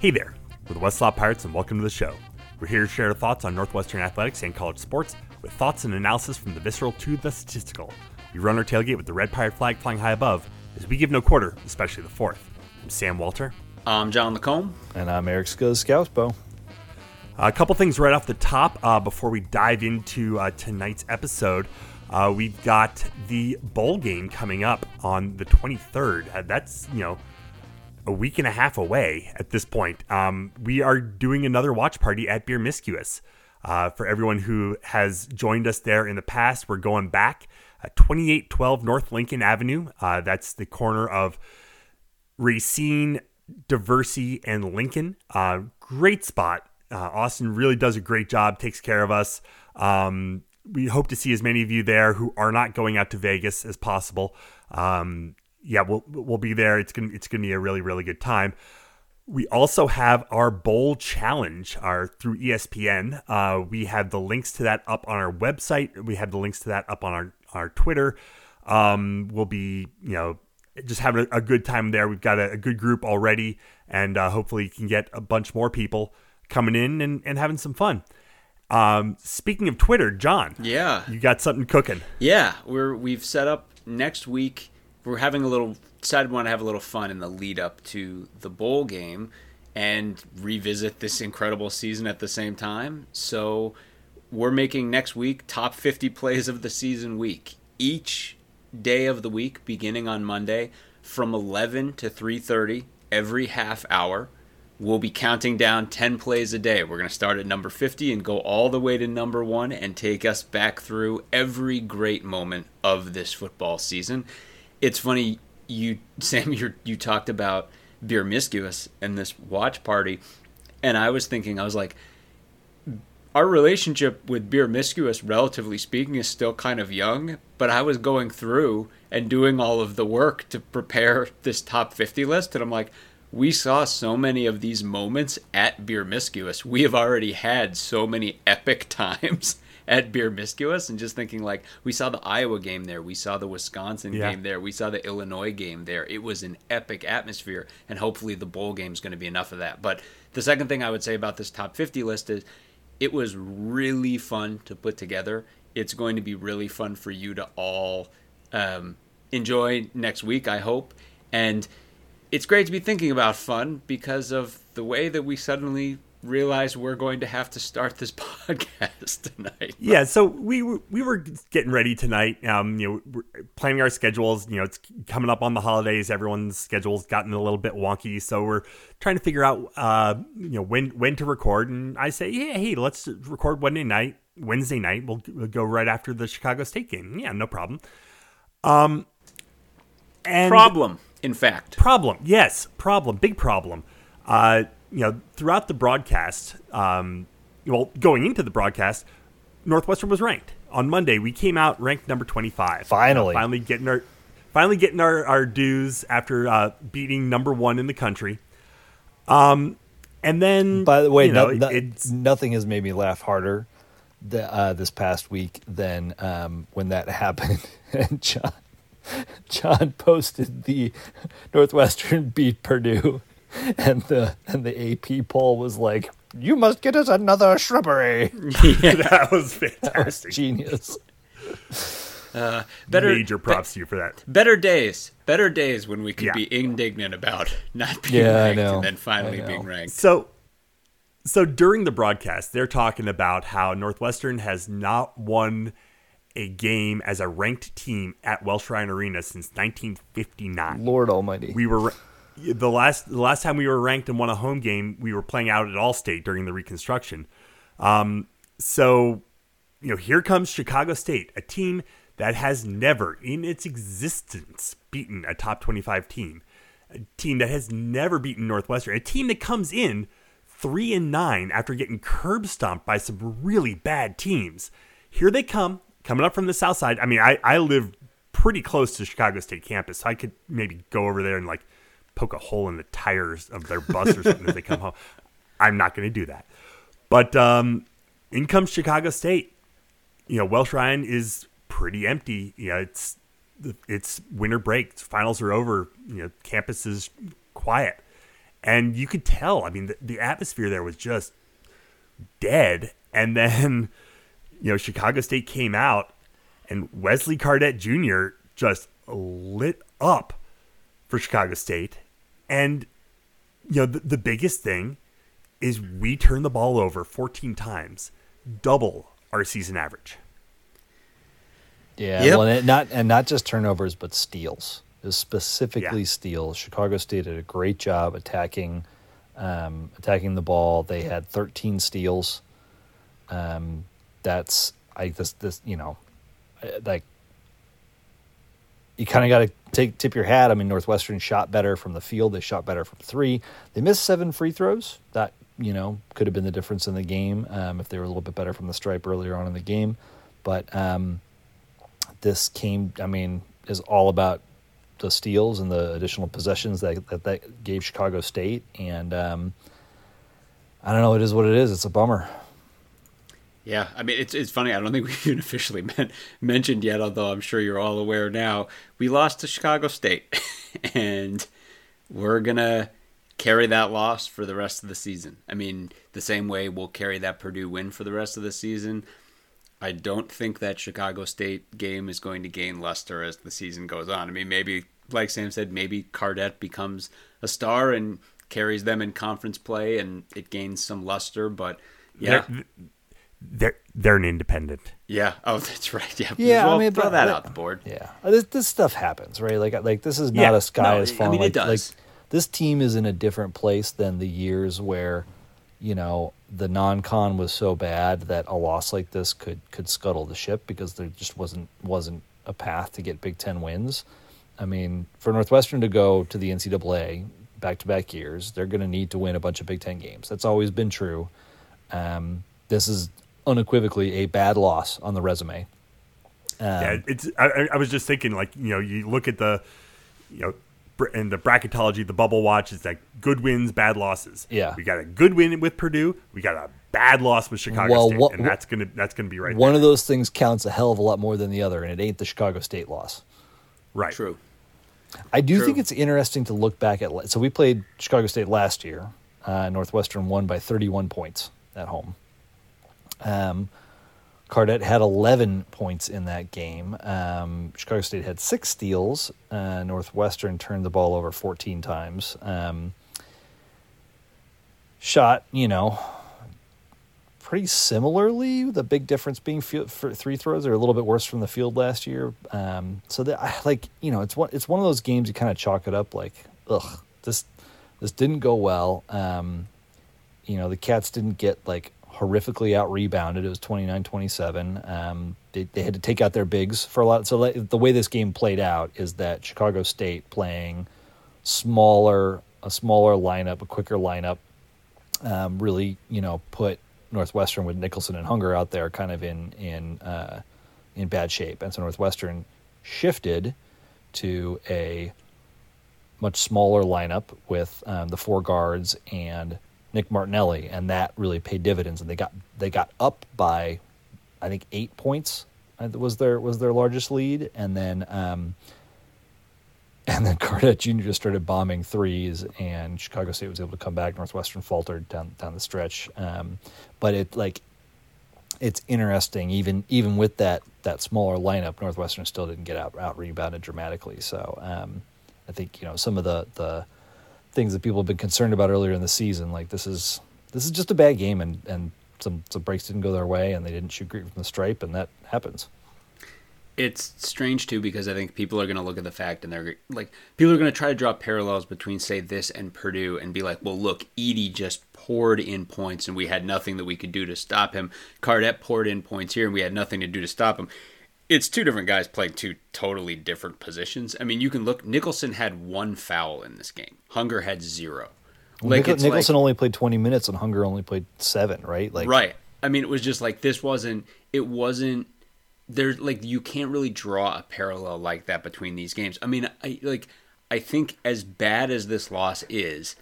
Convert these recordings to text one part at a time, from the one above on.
Hey there, we're the West Lot Pirates and welcome to the show. We're here to share our thoughts on Northwestern athletics and college sports with thoughts and analysis from the visceral to the statistical. We run our tailgate with the red pirate flag flying high above as we give no quarter, especially the fourth. I'm Sam Walter. I'm John Lacombe. And I'm Eric Scousbo. A couple things right off the top uh, before we dive into uh, tonight's episode. Uh, we've got the bowl game coming up on the 23rd. Uh, that's, you know, a week and a half away at this point. Um, we are doing another watch party at Beermiscuous. Uh, for everyone who has joined us there in the past, we're going back at 2812 North Lincoln Avenue. Uh, that's the corner of Racine, Diversey, and Lincoln. Uh, great spot. Uh, Austin really does a great job, takes care of us. Um, we hope to see as many of you there who are not going out to Vegas as possible. Um, yeah, we'll we'll be there. It's gonna it's gonna be a really really good time. We also have our bowl challenge, our through ESPN. Uh, we have the links to that up on our website. We have the links to that up on our our Twitter. Um, we'll be you know just having a, a good time there. We've got a, a good group already, and uh, hopefully you can get a bunch more people coming in and, and having some fun. Um, speaking of Twitter, John. Yeah. You got something cooking. Yeah, we're we've set up next week. We're having a little decided we want to have a little fun in the lead up to the bowl game and revisit this incredible season at the same time. So we're making next week top 50 plays of the season week. Each day of the week beginning on Monday from 11 to 3:30 every half hour We'll be counting down 10 plays a day. We're going to start at number 50 and go all the way to number one and take us back through every great moment of this football season. It's funny, you, Sam, you you talked about Beermiscuous and this watch party, and I was thinking, I was like, our relationship with Beermiscuous, relatively speaking, is still kind of young, but I was going through and doing all of the work to prepare this top 50 list, and I'm like, we saw so many of these moments at Beermiscuous. We have already had so many epic times at Beermiscuous, and just thinking like we saw the Iowa game there, we saw the Wisconsin yeah. game there, we saw the Illinois game there. It was an epic atmosphere, and hopefully the bowl game is going to be enough of that. But the second thing I would say about this top 50 list is it was really fun to put together. It's going to be really fun for you to all um, enjoy next week, I hope. And it's great to be thinking about fun because of the way that we suddenly realize we're going to have to start this podcast tonight. Yeah, so we we were getting ready tonight. Um, you know, planning our schedules. You know, it's coming up on the holidays. Everyone's schedules gotten a little bit wonky, so we're trying to figure out, uh, you know, when when to record. And I say, yeah, hey, let's record Wednesday night. Wednesday night, we'll, we'll go right after the Chicago State game. Yeah, no problem. Um, and problem in fact. Problem, yes, problem, big problem. Uh, you know, throughout the broadcast, um, well, going into the broadcast, Northwestern was ranked. On Monday, we came out ranked number 25. Finally. Uh, finally getting our finally getting our, our dues after uh, beating number one in the country. Um, and then, by the way, you know, no, no, nothing has made me laugh harder the, uh, this past week than um, when that happened. and John, John posted the Northwestern beat Purdue, and the and the AP poll was like, "You must get us another shrubbery." Yeah. that was fantastic, that was genius. Uh, better major props be, to you for that. Better days, better days when we could yeah. be indignant about not being yeah, ranked and then finally being ranked. So, so during the broadcast, they're talking about how Northwestern has not won a game as a ranked team at Welsh Ryan Arena since 1959. Lord Almighty. We were the last the last time we were ranked and won a home game. We were playing out at Allstate during the Reconstruction. Um, so, you know, here comes Chicago State, a team that has never in its existence beaten a top 25 team, a team that has never beaten Northwestern, a team that comes in three and nine after getting curb stomped by some really bad teams. Here they come coming up from the south side. I mean, I, I live pretty close to Chicago State campus, so I could maybe go over there and like poke a hole in the tires of their bus or something as they come home. I'm not going to do that. But um, in comes Chicago State. You know, Welsh Ryan is pretty empty. You know, it's it's winter break. Finals are over. You know, campus is quiet. and you could tell. I mean, the, the atmosphere there was just dead. And then, you know, Chicago State came out, and Wesley Cardet Jr. just lit up for Chicago State. And, you know, the, the biggest thing is we turn the ball over 14 times, double our season average. Yeah, Yep. well, and not and not just turnovers, but steals. Is specifically Yeah. steals. Chicago State did a great job attacking, um, attacking the ball. They had 13 steals. Um, that's I this this you know, uh, like you kind of got to take tip your hat. I mean, Northwestern shot better from the field. They shot better from three. They missed seven free throws. That you know could have been the difference in the game um, if they were a little bit better from the stripe earlier on in the game. But um, this came. I mean, is all about the steals and the additional possessions that that, that gave Chicago State. And um, I don't know. It is what it is. It's a bummer. Yeah, I mean it's it's funny. I don't think we've even officially men- mentioned yet, although I'm sure you're all aware now. We lost to Chicago State, and we're gonna carry that loss for the rest of the season. I mean, the same way we'll carry that Purdue win for the rest of the season. I don't think that Chicago State game is going to gain luster as the season goes on. I mean, maybe like Sam said, maybe Cardet becomes a star and carries them in conference play, and it gains some luster. But yeah, They're, they're, they're an independent. yeah. Oh, that's right. Yeah. Yeah, Well, I mean, throw but- that but- out the board. Yeah, Uh, this this stuff happens, right? Like like this is not Yeah, a sky no, is I falling. mean, it does. like this team is in a different place than the years where, you know, the non-con was so bad that a loss like this could could scuttle the ship because there just wasn't wasn't a path to get Big Ten wins. I mean, for Northwestern to go to the NCAA back to back years, they're going to need to win a bunch of Big Ten games. That's always been true. Um, this is unequivocally a bad loss on the resume. Um, yeah, it's. I, I- I was just thinking, like you know, you look at the, you know, br- in the bracketology, the bubble watch is like good wins, bad losses. Yeah. we got a good win with Purdue. We got a bad loss with Chicago Well, State, what- and that's gonna that's gonna be right. One there. of those things counts a hell of a lot more than the other, and it ain't the Chicago State loss. right. True. I do True. think it's interesting to look back at. So we played Chicago State last year. Uh, Northwestern won by 31 points at home. Um, Cardet had 11 points in that game. Um, Chicago State had six steals. Uh, Northwestern turned the ball over 14 times. Um, shot, you know, pretty similarly. The big difference being field, three throws are a little bit worse from the field last year. Um, so that like you know it's one it's one of those games you kind of chalk it up like ugh this this didn't go well. Um, you know the Cats didn't get like horrifically out rebounded. It was 29-27. Um, they they had to take out their bigs for a lot. So the way this game played out is that Chicago State playing smaller a smaller lineup, a quicker lineup um, really, you know, put Northwestern with Nicholson and Hunger out there kind of in in uh, in bad shape, and so Northwestern shifted to a much smaller lineup with um, the four guards and Nick Martinelli, and that really paid dividends. And they got they got up by, I think, eight points uh, was their was their largest lead, and then. Um, and then Cardet Jr. just started bombing threes, and Chicago State was able to come back. Northwestern faltered down down the stretch, um, but it like it's interesting. Even even with that that smaller lineup, Northwestern still didn't get out out rebounded dramatically. So um, I think you know some of the the things that people have been concerned about earlier in the season, like this is this is just a bad game, and and some some breaks didn't go their way, and they didn't shoot great from the stripe, and that happens. It's strange too because I think people are going to look at the fact and they're like, people are going to try to draw parallels between, say, this and Purdue and be like, well, look, Edey just poured in points and we had nothing that we could do to stop him. Cardet poured in points here and we had nothing to do to stop him. It's two different guys playing two totally different positions. I mean, you can look, Nicholson had one foul in this game, Hunger had zero. Like it's Nicholson only played twenty minutes, and Hunger only played seven. Right? Like right i mean it was just like this wasn't it wasn't there's like you can't really draw a parallel like that between these games i mean i like i think as bad as this loss is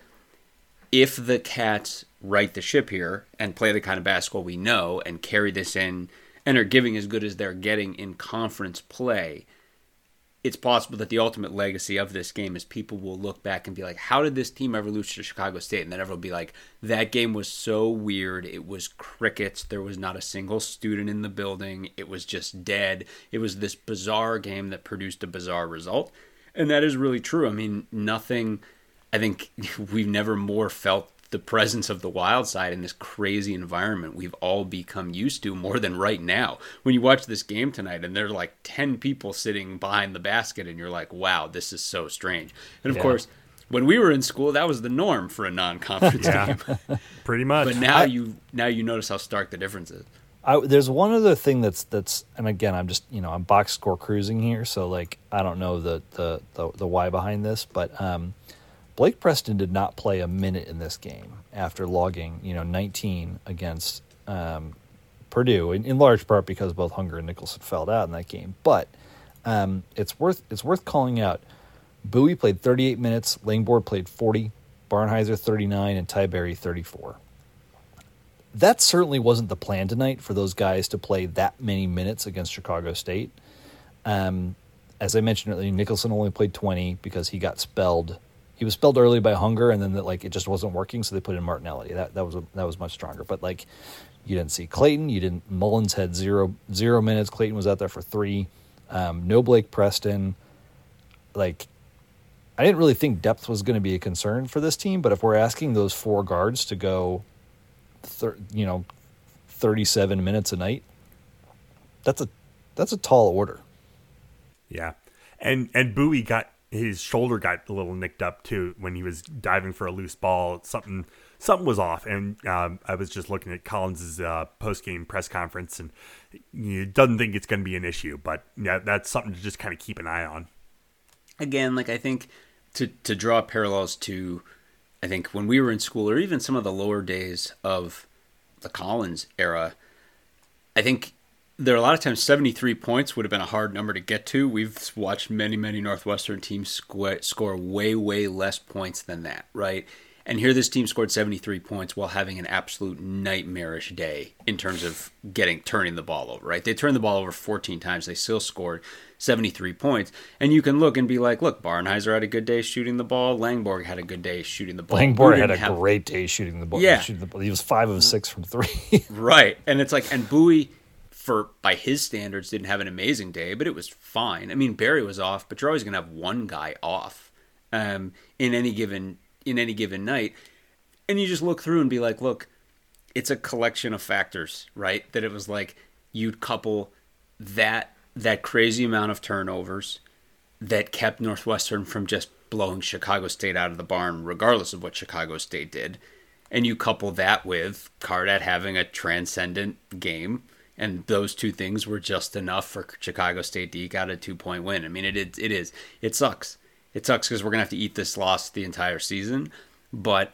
if the cats right the ship here and play the kind of basketball we know and carry this in and are giving as good as they're getting in conference play it's possible that the ultimate legacy of this game is people will look back and be like, how did this team ever lose to Chicago State? And then everyone will be like, that game was so weird. It was crickets. There was not a single student in the building. It was just dead. It was this bizarre game that produced a bizarre result. And that is really true. I mean, nothing, I think we've never more felt the presence of the Wildside in this crazy environment we've all become used to more than right now. When you watch this game tonight and there's like 10 people sitting behind the basket and you're like, wow, this is so strange. And of Yeah. course, when we were in school, that was the norm for a non-conference game. pretty much. But now I- you now you notice how stark the difference is. I, there's one other thing that's that's and again I'm just you know I'm box score cruising here so like I don't know the the the, the why behind this but um, Blake Preston did not play a minute in this game after logging you know 19 against um, Purdue in, in large part because both Hunger and Nicholson fell out in that game but um, it's worth it's worth calling out Buie played 38 minutes Langborg played 40 Barnhizer 39 and Ty Berry 34 that certainly wasn't the plan tonight for those guys to play that many minutes against Chicago State. Um, as I mentioned earlier, Nicholson only played 20 because he got spelled. He was spelled early by Hunger, and then that like it just wasn't working, so they put in Martinelli. That that was a, that was much stronger. But like, you didn't see Clayton. You didn't. Mullins had zero zero minutes. Clayton was out there for three. Um, no Blake Preston. Like, I didn't really think depth was going to be a concern for this team. But if we're asking those four guards to go thir- you know, 37 minutes a night. That's a that's a tall order. Yeah, and and Buie got his shoulder got a little nicked up too when he was diving for a loose ball. Something something was off, and um, I was just looking at Collins's uh, post game press conference, and he doesn't think it's going to be an issue, but yeah, that's something to just kind of keep an eye on. again, like I think to to draw parallels to, I think when we were in school, or even some of the lower days of the Collins era, I think there are a lot of times 73 points would have been a hard number to get to. We've watched many, many Northwestern teams score, score way, way less points than that, right? And here this team scored 73 points while having an absolute nightmarish day in terms of getting turning the ball over, right? They turned the ball over 14 times. They still scored 73 points. And you can look and be like, look, Barnhizer had a good day shooting the ball. Langborg had a good day shooting the ball. Langborg had a have- great day shooting the ball. Yeah. the ball. He was five of six from three. Right. And it's like, and Buie, for by his standards, didn't have an amazing day, but it was fine. I mean, Berry was off, but you're always gonna have one guy off um, in any given in any given night, and you just look through and be like, look, it's a collection of factors, right? That it was like you'd couple that that crazy amount of turnovers that kept Northwestern from just blowing Chicago State out of the barn, regardless of what Chicago State did. And you couple that with Cardet having a transcendent game, and those two things were just enough for Chicago State to eke out a two point win. I mean, it is, it is, it sucks. It sucks because we're gonna have to eat this loss the entire season, but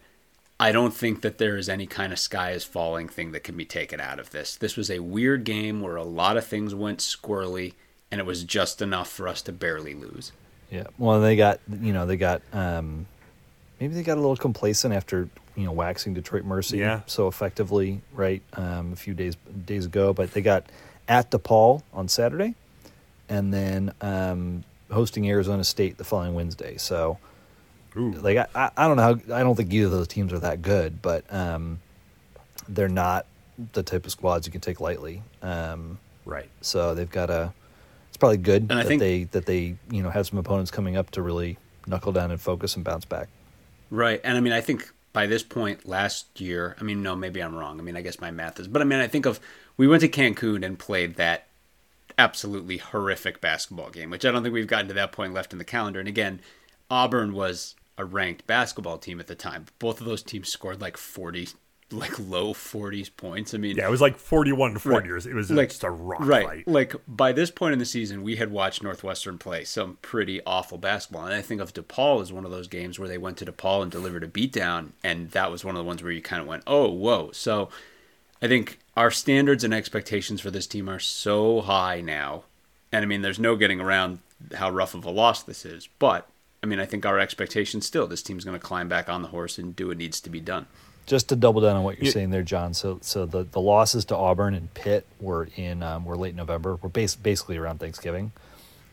I don't think that there is any kind of sky is falling thing that can be taken out of this. This was a weird game where a lot of things went squirrely, and it was just enough for us to barely lose. yeah. Well, they got you know they got um, maybe they got a little complacent after you know waxing Detroit Mercy Yeah. so effectively right um, a few days days ago. But they got at DePaul on Saturday, and then um, hosting Arizona State the following Wednesday. So. Ooh. like I, I don't know how I don't think either of those teams are that good, but um, they're not the type of squads you can take lightly. Um, Right. so they've got a. It's probably good And that they that they you know have some opponents coming up to really knuckle down and focus and bounce back. Right. And I mean, I think by this point last year, I mean, no, maybe I'm wrong. I mean, I guess my math is, but I mean, I think of we went to Cancun and played that absolutely horrific basketball game, which I don't think we've gotten to that point left in the calendar. And again, Auburn was a ranked basketball team at the time. Both of those teams scored like 40, like low 40s points. I mean, Yeah, it was like forty-one to forty. Right. It was like just a rock right. fight. Like by this point in the season, we had watched Northwestern play some pretty awful basketball, and I think of DePaul as one of those games where they went to DePaul and delivered a beatdown, and that was one of the ones where you kind of went, "Oh, whoa!" So I think our standards and expectations for this team are so high now, and I mean, there's no getting around how rough of a loss this is, but. I mean, I think our expectations still, this team's going to climb back on the horse and do what needs to be done. Just to double down on what you're saying there, John. So so the, the losses to Auburn and Pitt were in um, were late November. Were bas- basically around Thanksgiving,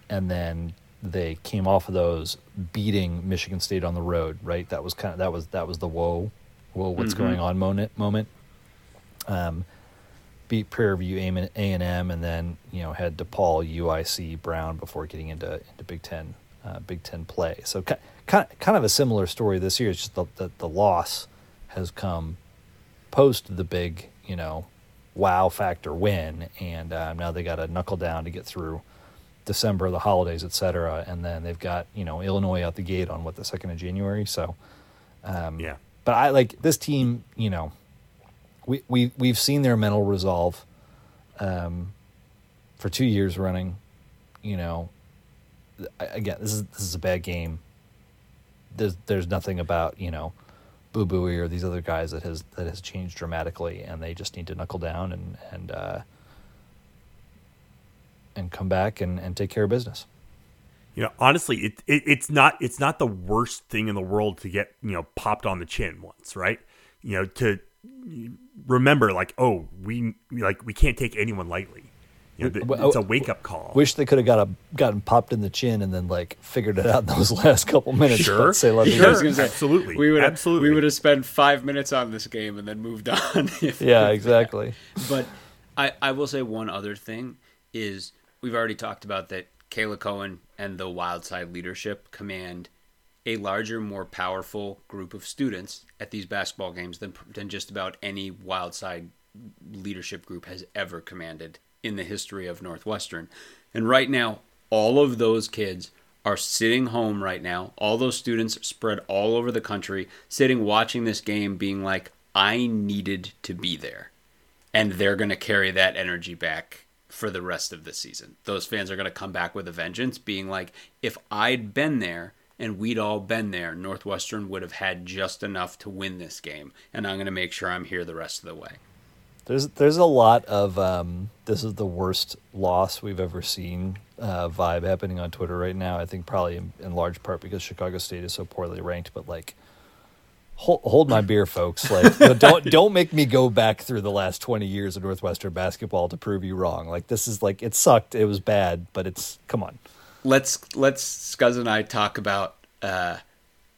and then they came off of those beating Michigan State on the road, right? That was kind of that was that was the whoa, whoa, what's Mm-hmm. going on moment moment. Um, beat Prairie View A and M, and then you know had DePaul, UIC, Brown before getting into into Big Ten uh, Big Ten play. So kind kind of a similar story this year. It's just the, the the loss has come post the big you know wow factor win, and um, now they got to knuckle down to get through December, the holidays, et cetera, and then they've got you know Illinois out the gate on what the second of January. So, um, Yeah. but I like this team. You know, we we we've seen their mental resolve um, for two years running. You know, again, this is this is a bad game. There's there's nothing about you know, Boo Buie or these other guys that has that has changed dramatically, and they just need to knuckle down and and uh, and come back and, and take care of business. You know, honestly, it, it it's not it's not the worst thing in the world to get you know popped on the chin once, right? You know, to remember like, oh, we like we can't take anyone lightly. You know, th- it's a oh, wake up call. Wish they could have got a gotten popped in the chin and then like figured it out in those last couple minutes. Sure. but say, let me Sure. I was gonna say, Absolutely. We would Absolutely. We would have spent five minutes on this game and then moved on. Yeah, exactly. But I, I will say one other thing is we've already talked about that Kayla Cohen and the Wildside leadership command a larger, more powerful group of students at these basketball games than than just about any Wildside leadership group has ever commanded in the history of Northwestern. And right now, all of those kids are sitting home right now. All those students spread all over the country, sitting watching this game, being like, I needed to be there. And they're going to carry that energy back for the rest of the season. Those fans are going to come back with a vengeance, being like, if I'd been there and we'd all been there, Northwestern would have had just enough to win this game. And I'm going to make sure I'm here the rest of the way. There's there's a lot of um, this is the worst loss we've ever seen uh, vibe happening on Twitter right now. I think probably in, in large part because Chicago State is so poorly ranked. But like, hold, hold my beer, folks. Like, don't don't make me go back through the last twenty years of Northwestern basketball to prove you wrong. Like this is like it sucked. It was bad, but it's come on. let's let's Scuzz and I talk about uh,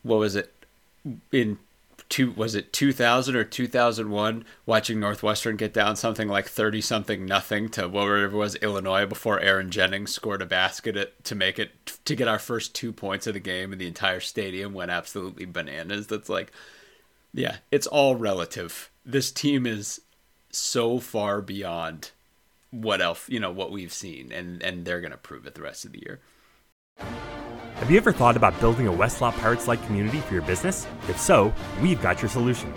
what was it in two was it 2000 or 2001 watching Northwestern get down something like 30 something nothing to whatever it was Illinois before Aaron Jennings scored a basket at, to make it to get our first two points of the game and the entire stadium went absolutely bananas. That's like yeah it's all relative. This team is so far beyond what else you know what we've seen and and they're going to prove it the rest of the year Have you ever thought about building a West Lot Pirates like community for your business? If so, we've got your solution.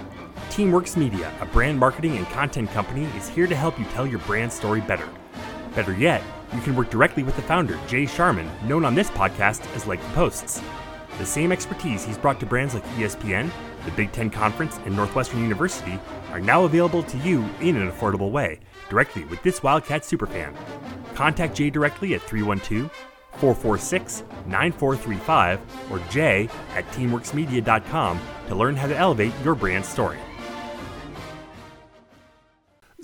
Teamworks Media, a brand marketing and content company, is here to help you tell your brand story better. Better yet, you can work directly with the founder, Jay Sharman, known on this podcast as Lake the Posts. The same expertise he's brought to brands like ESPN, the Big Ten Conference, and Northwestern University are now available to you in an affordable way, directly with this Wildcat superfan. Contact Jay directly at 312 446 9435 or j at teamworksmedia.com to learn how to elevate your brand story.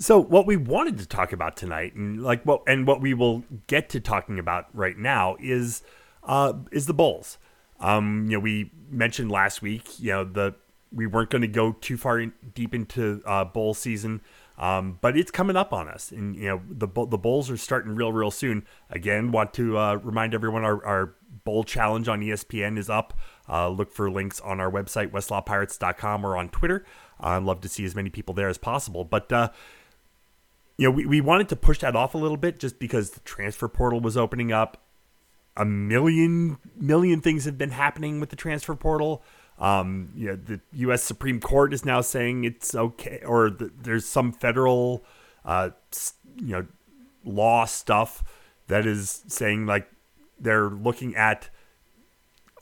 So what we wanted to talk about tonight, and like what and what we will get to talking about right now is uh, is the Bulls. Um, you know, we mentioned last week, you know, the we weren't going to go too far in, deep into uh, bowl season, um, but it's coming up on us, and you know the the bowls are starting real real soon. Again, want to uh, remind everyone our, our bowl challenge on ESPN is up. Uh, look for links on our website westlotpirates.com or on Twitter. I'd love to see as many people there as possible, but. Uh, you know, we, we wanted to push that off a little bit just because the transfer portal was opening up. A million million things have been happening with the transfer portal. Um, you know, the U.S. Supreme Court is now saying it's okay, or the, there's some federal, uh, you know, law stuff that is saying like they're looking at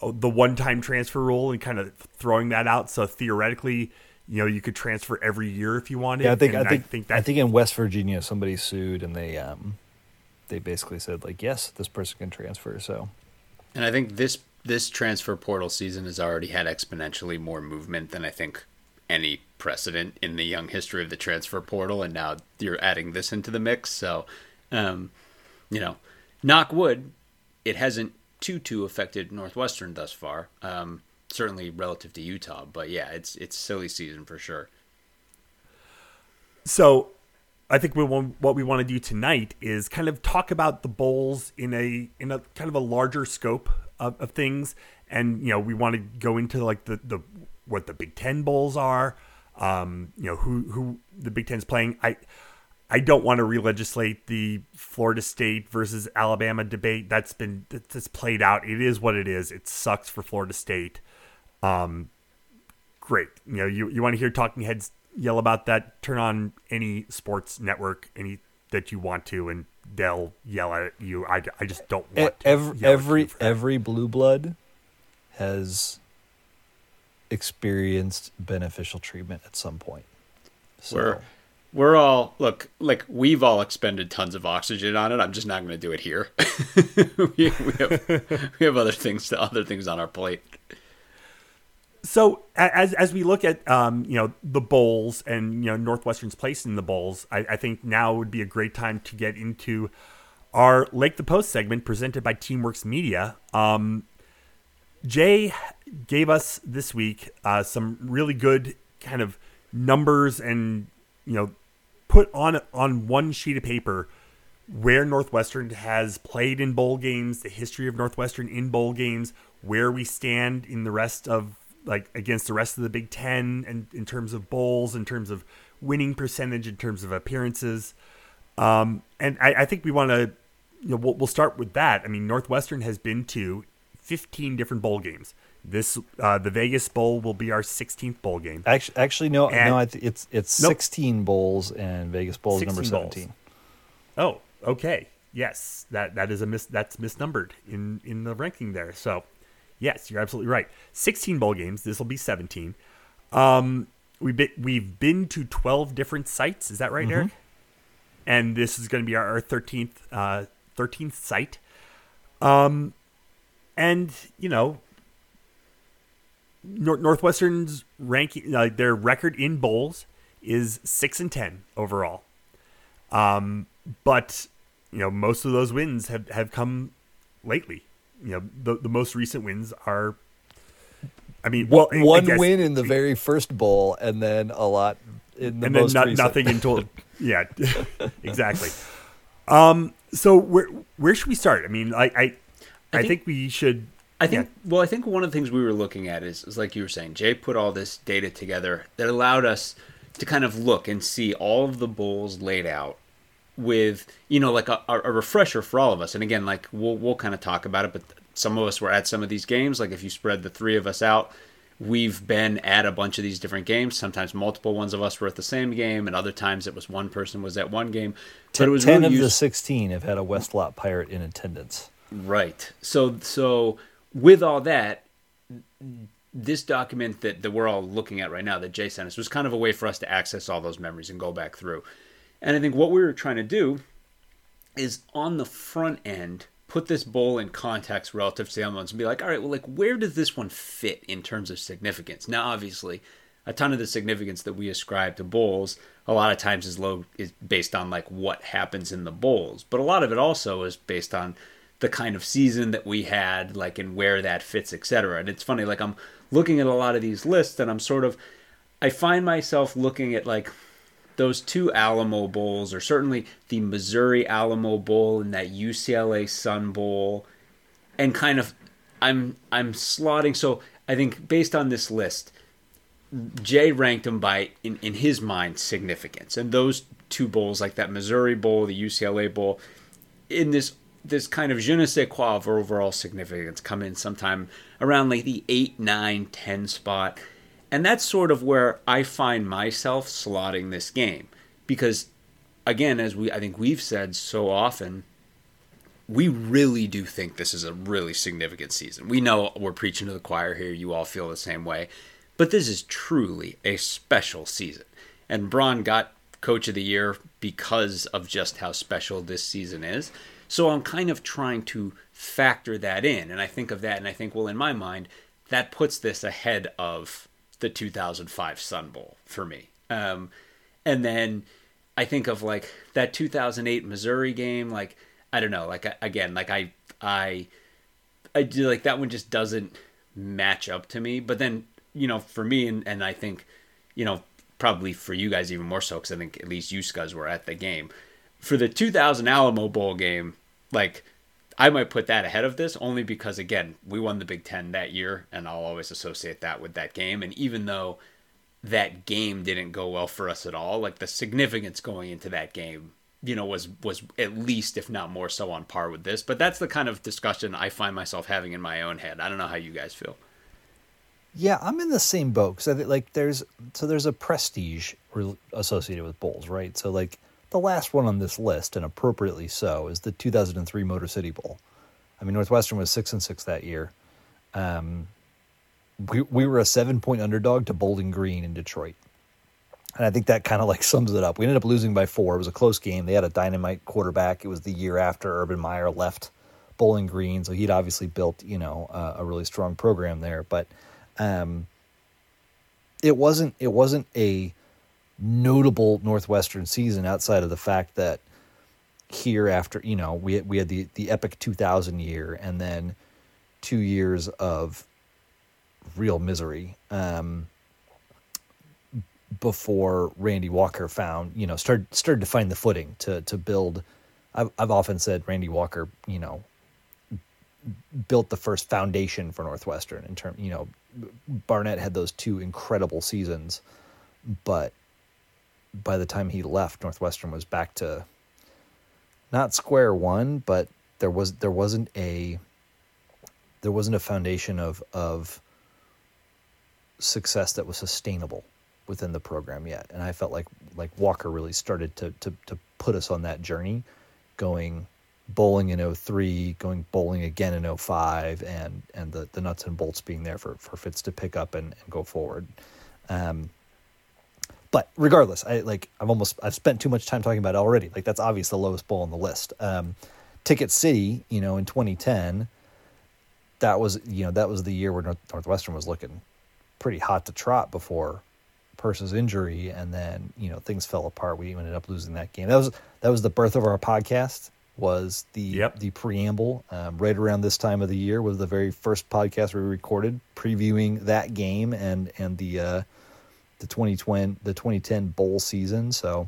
oh, the one-time transfer rule and kind of throwing that out. So theoretically, you know, you could transfer every year if you wanted. Yeah, I think I think I think, that in West Virginia somebody sued and they um they basically said like yes this person can transfer so And I think this this transfer portal season has already had exponentially more movement than I think any precedent in the young history of the transfer portal, and now you're adding this into the mix. So, um, you know, knock wood, it hasn't too too affected Northwestern thus far. Um, certainly relative to Utah, but yeah, it's it's silly season for sure. So, I think we want, what we want to do tonight is kind of talk about the bowls in a in a kind of a larger scope of, of things, and you know we want to go into like the the what the Big Ten bowls are, um, you know who who the Big Ten's playing. I I don't want to re-legislate the Florida State versus Alabama debate. That's been that's played out. It is what it is. It sucks for Florida State. Um, great. You know, you, you want to hear talking heads yell about that? Turn on any sports network, any that you want to, and they'll yell at you. I, I just don't want every every every blue blood has experienced beneficial treatment at some point. So. We're we're all look like we've all expended tons of oxygen on it. I'm just not going to do it here. we, we, have, we have other things other things on our plate. So as as we look at um, you know the bowls and you know Northwestern's place in the bowls, I, I think now would be a great time to get into our Lake the Post segment presented by Teamworks Media. Um, Jay gave us this week uh, some really good kind of numbers and you know put on on one sheet of paper where Northwestern has played in bowl games, the history of Northwestern in bowl games, where we stand in the rest of like against the rest of the Big Ten, and in terms of bowls, in terms of winning percentage, in terms of appearances, um, and I, I, think we want to, you know, we'll, we'll start with that. I mean, Northwestern has been to 15 different bowl games. This uh, the Vegas Bowl will be our 16th bowl game. Actually, actually no, and, no, it's it's nope. 16 bowls and Vegas Bowl is number 17. Bowls. Oh, okay. Yes, that that is a mis that's misnumbered in in the ranking there. So, yes, you're absolutely right. 16 bowl games. This will be 17. Um, we've been we've been to 12 different sites. Is that right, mm-hmm. Eric? And this is going to be our, our 13th uh, 13th site. Um, and you know Northwestern's ranking, uh, their record in bowls is six and ten overall. Um, but you know, most of those wins have, have come lately. You know, the the most recent wins are. I mean, well, one guess, win in the very first bowl, and then a lot in the and most then not, nothing until yeah, exactly. Um, so where where should we start? I mean, I I, I, I think, think we should I think yeah. well, I think one of the things we were looking at is, is like you were saying, Jay put all this data together that allowed us to kind of look and see all of the bowls laid out with you know like a, a refresher for all of us. And again, like we'll we'll kind of talk about it, but some of us were at some of these games. Like if you spread the three of us out, we've been at a bunch of these different games. Sometimes multiple ones of us were at the same game, and other times it was one person was at one game. But it was ten really of used... the sixteen have had a West Lot pirate in attendance. Right. So so with all that, this document that, that we're all looking at right now that Jay sent us was kind of a way for us to access all those memories and go back through. And I think what we were trying to do is on the front end put this bowl in context relative to the other ones and be like, all right, well, like where does this one fit in terms of significance? Now, obviously, a ton of the significance that we ascribe to bowls a lot of times is low is based on like what happens in the bowls, but a lot of it also is based on the kind of season that we had, like, and where that fits, etc. And it's funny, like, I'm looking at a lot of these lists, and I'm sort of, I find myself looking at like those two Alamo Bowls, or certainly the Missouri Alamo Bowl and that UCLA Sun Bowl, and kind of, I'm I'm slotting. So I think based on this list, Jay ranked them by in in his mind significance, and those two bowls, like that Missouri Bowl, the UCLA Bowl, in this this kind of je ne sais quoi of overall significance come in sometime around like the 8, 9, 10 spot. And that's sort of where I find myself slotting this game. Because again, as we I think we've said so often, we really do think this is a really significant season. We know we're preaching to the choir here, you all feel the same way. But this is truly a special season. And Braun got coach of the year because of just how special this season is. So I'm kind of trying to factor that in. And I think of that and I think, well, in my mind, that puts this ahead of the 2005 Sun Bowl for me. Um, and then I think of like that 2008 Missouri game. Like, I don't know, like, again, like I, I, I do like that one just doesn't match up to me. But then you know, for me and and I think you know probably for you guys even more so because I think at least you guys were at the game for the 2000 Alamo Bowl game. Like I might put that ahead of this only because again we won the Big Ten that year, and I'll always associate that with that game. And even though that game didn't go well for us at all, like the significance going into that game, you know, was was at least if not more so on par with this. But that's the kind of discussion I find myself having in my own head. I don't know how you guys feel. Yeah, I'm in the same boat think like there's so there's a prestige associated with bowls, right? So like the last one on this list, and appropriately so, is the 2003 Motor City Bowl. I mean, Northwestern was six and six that year. Um, we we were a seven point underdog to Bowling Green in Detroit, and I think that kind of like sums it up. We ended up losing by four. It was a close game. They had a dynamite quarterback. It was the year after Urban Meyer left Bowling Green, so he'd obviously built you know a really strong program there. But um, it wasn't it wasn't a notable Northwestern season outside of the fact that here after you know we we had the the epic 2000 year and then two years of real misery um, before Randy Walker found you know started started to find the footing to to build I've I've often said Randy Walker you know built the first foundation for Northwestern in term you know Barnett had those two incredible seasons but by the time he left, Northwestern was back to not square one, but there was there wasn't a there wasn't a foundation of of success that was sustainable within the program yet. And I felt like like Walker really started to to to put us on that journey, going bowling in 03, going bowling again in 05, and and the, the nuts and bolts being there for, for Fitz to pick up and, and go forward. Um, but regardless, I like I've almost I've spent too much time talking about it already. Like that's obvious the lowest bowl on the list. Um, Ticket City, you know, in 2010, that was you know that was the year where North, Northwestern was looking pretty hot to trot before Persa's injury, and then you know things fell apart. We ended up losing that game. That was that was the birth of our podcast. Was the yep. the preamble um, right around this time of the year was the very first podcast we recorded previewing that game and and the uh, the 2020 the 2010 bowl season. So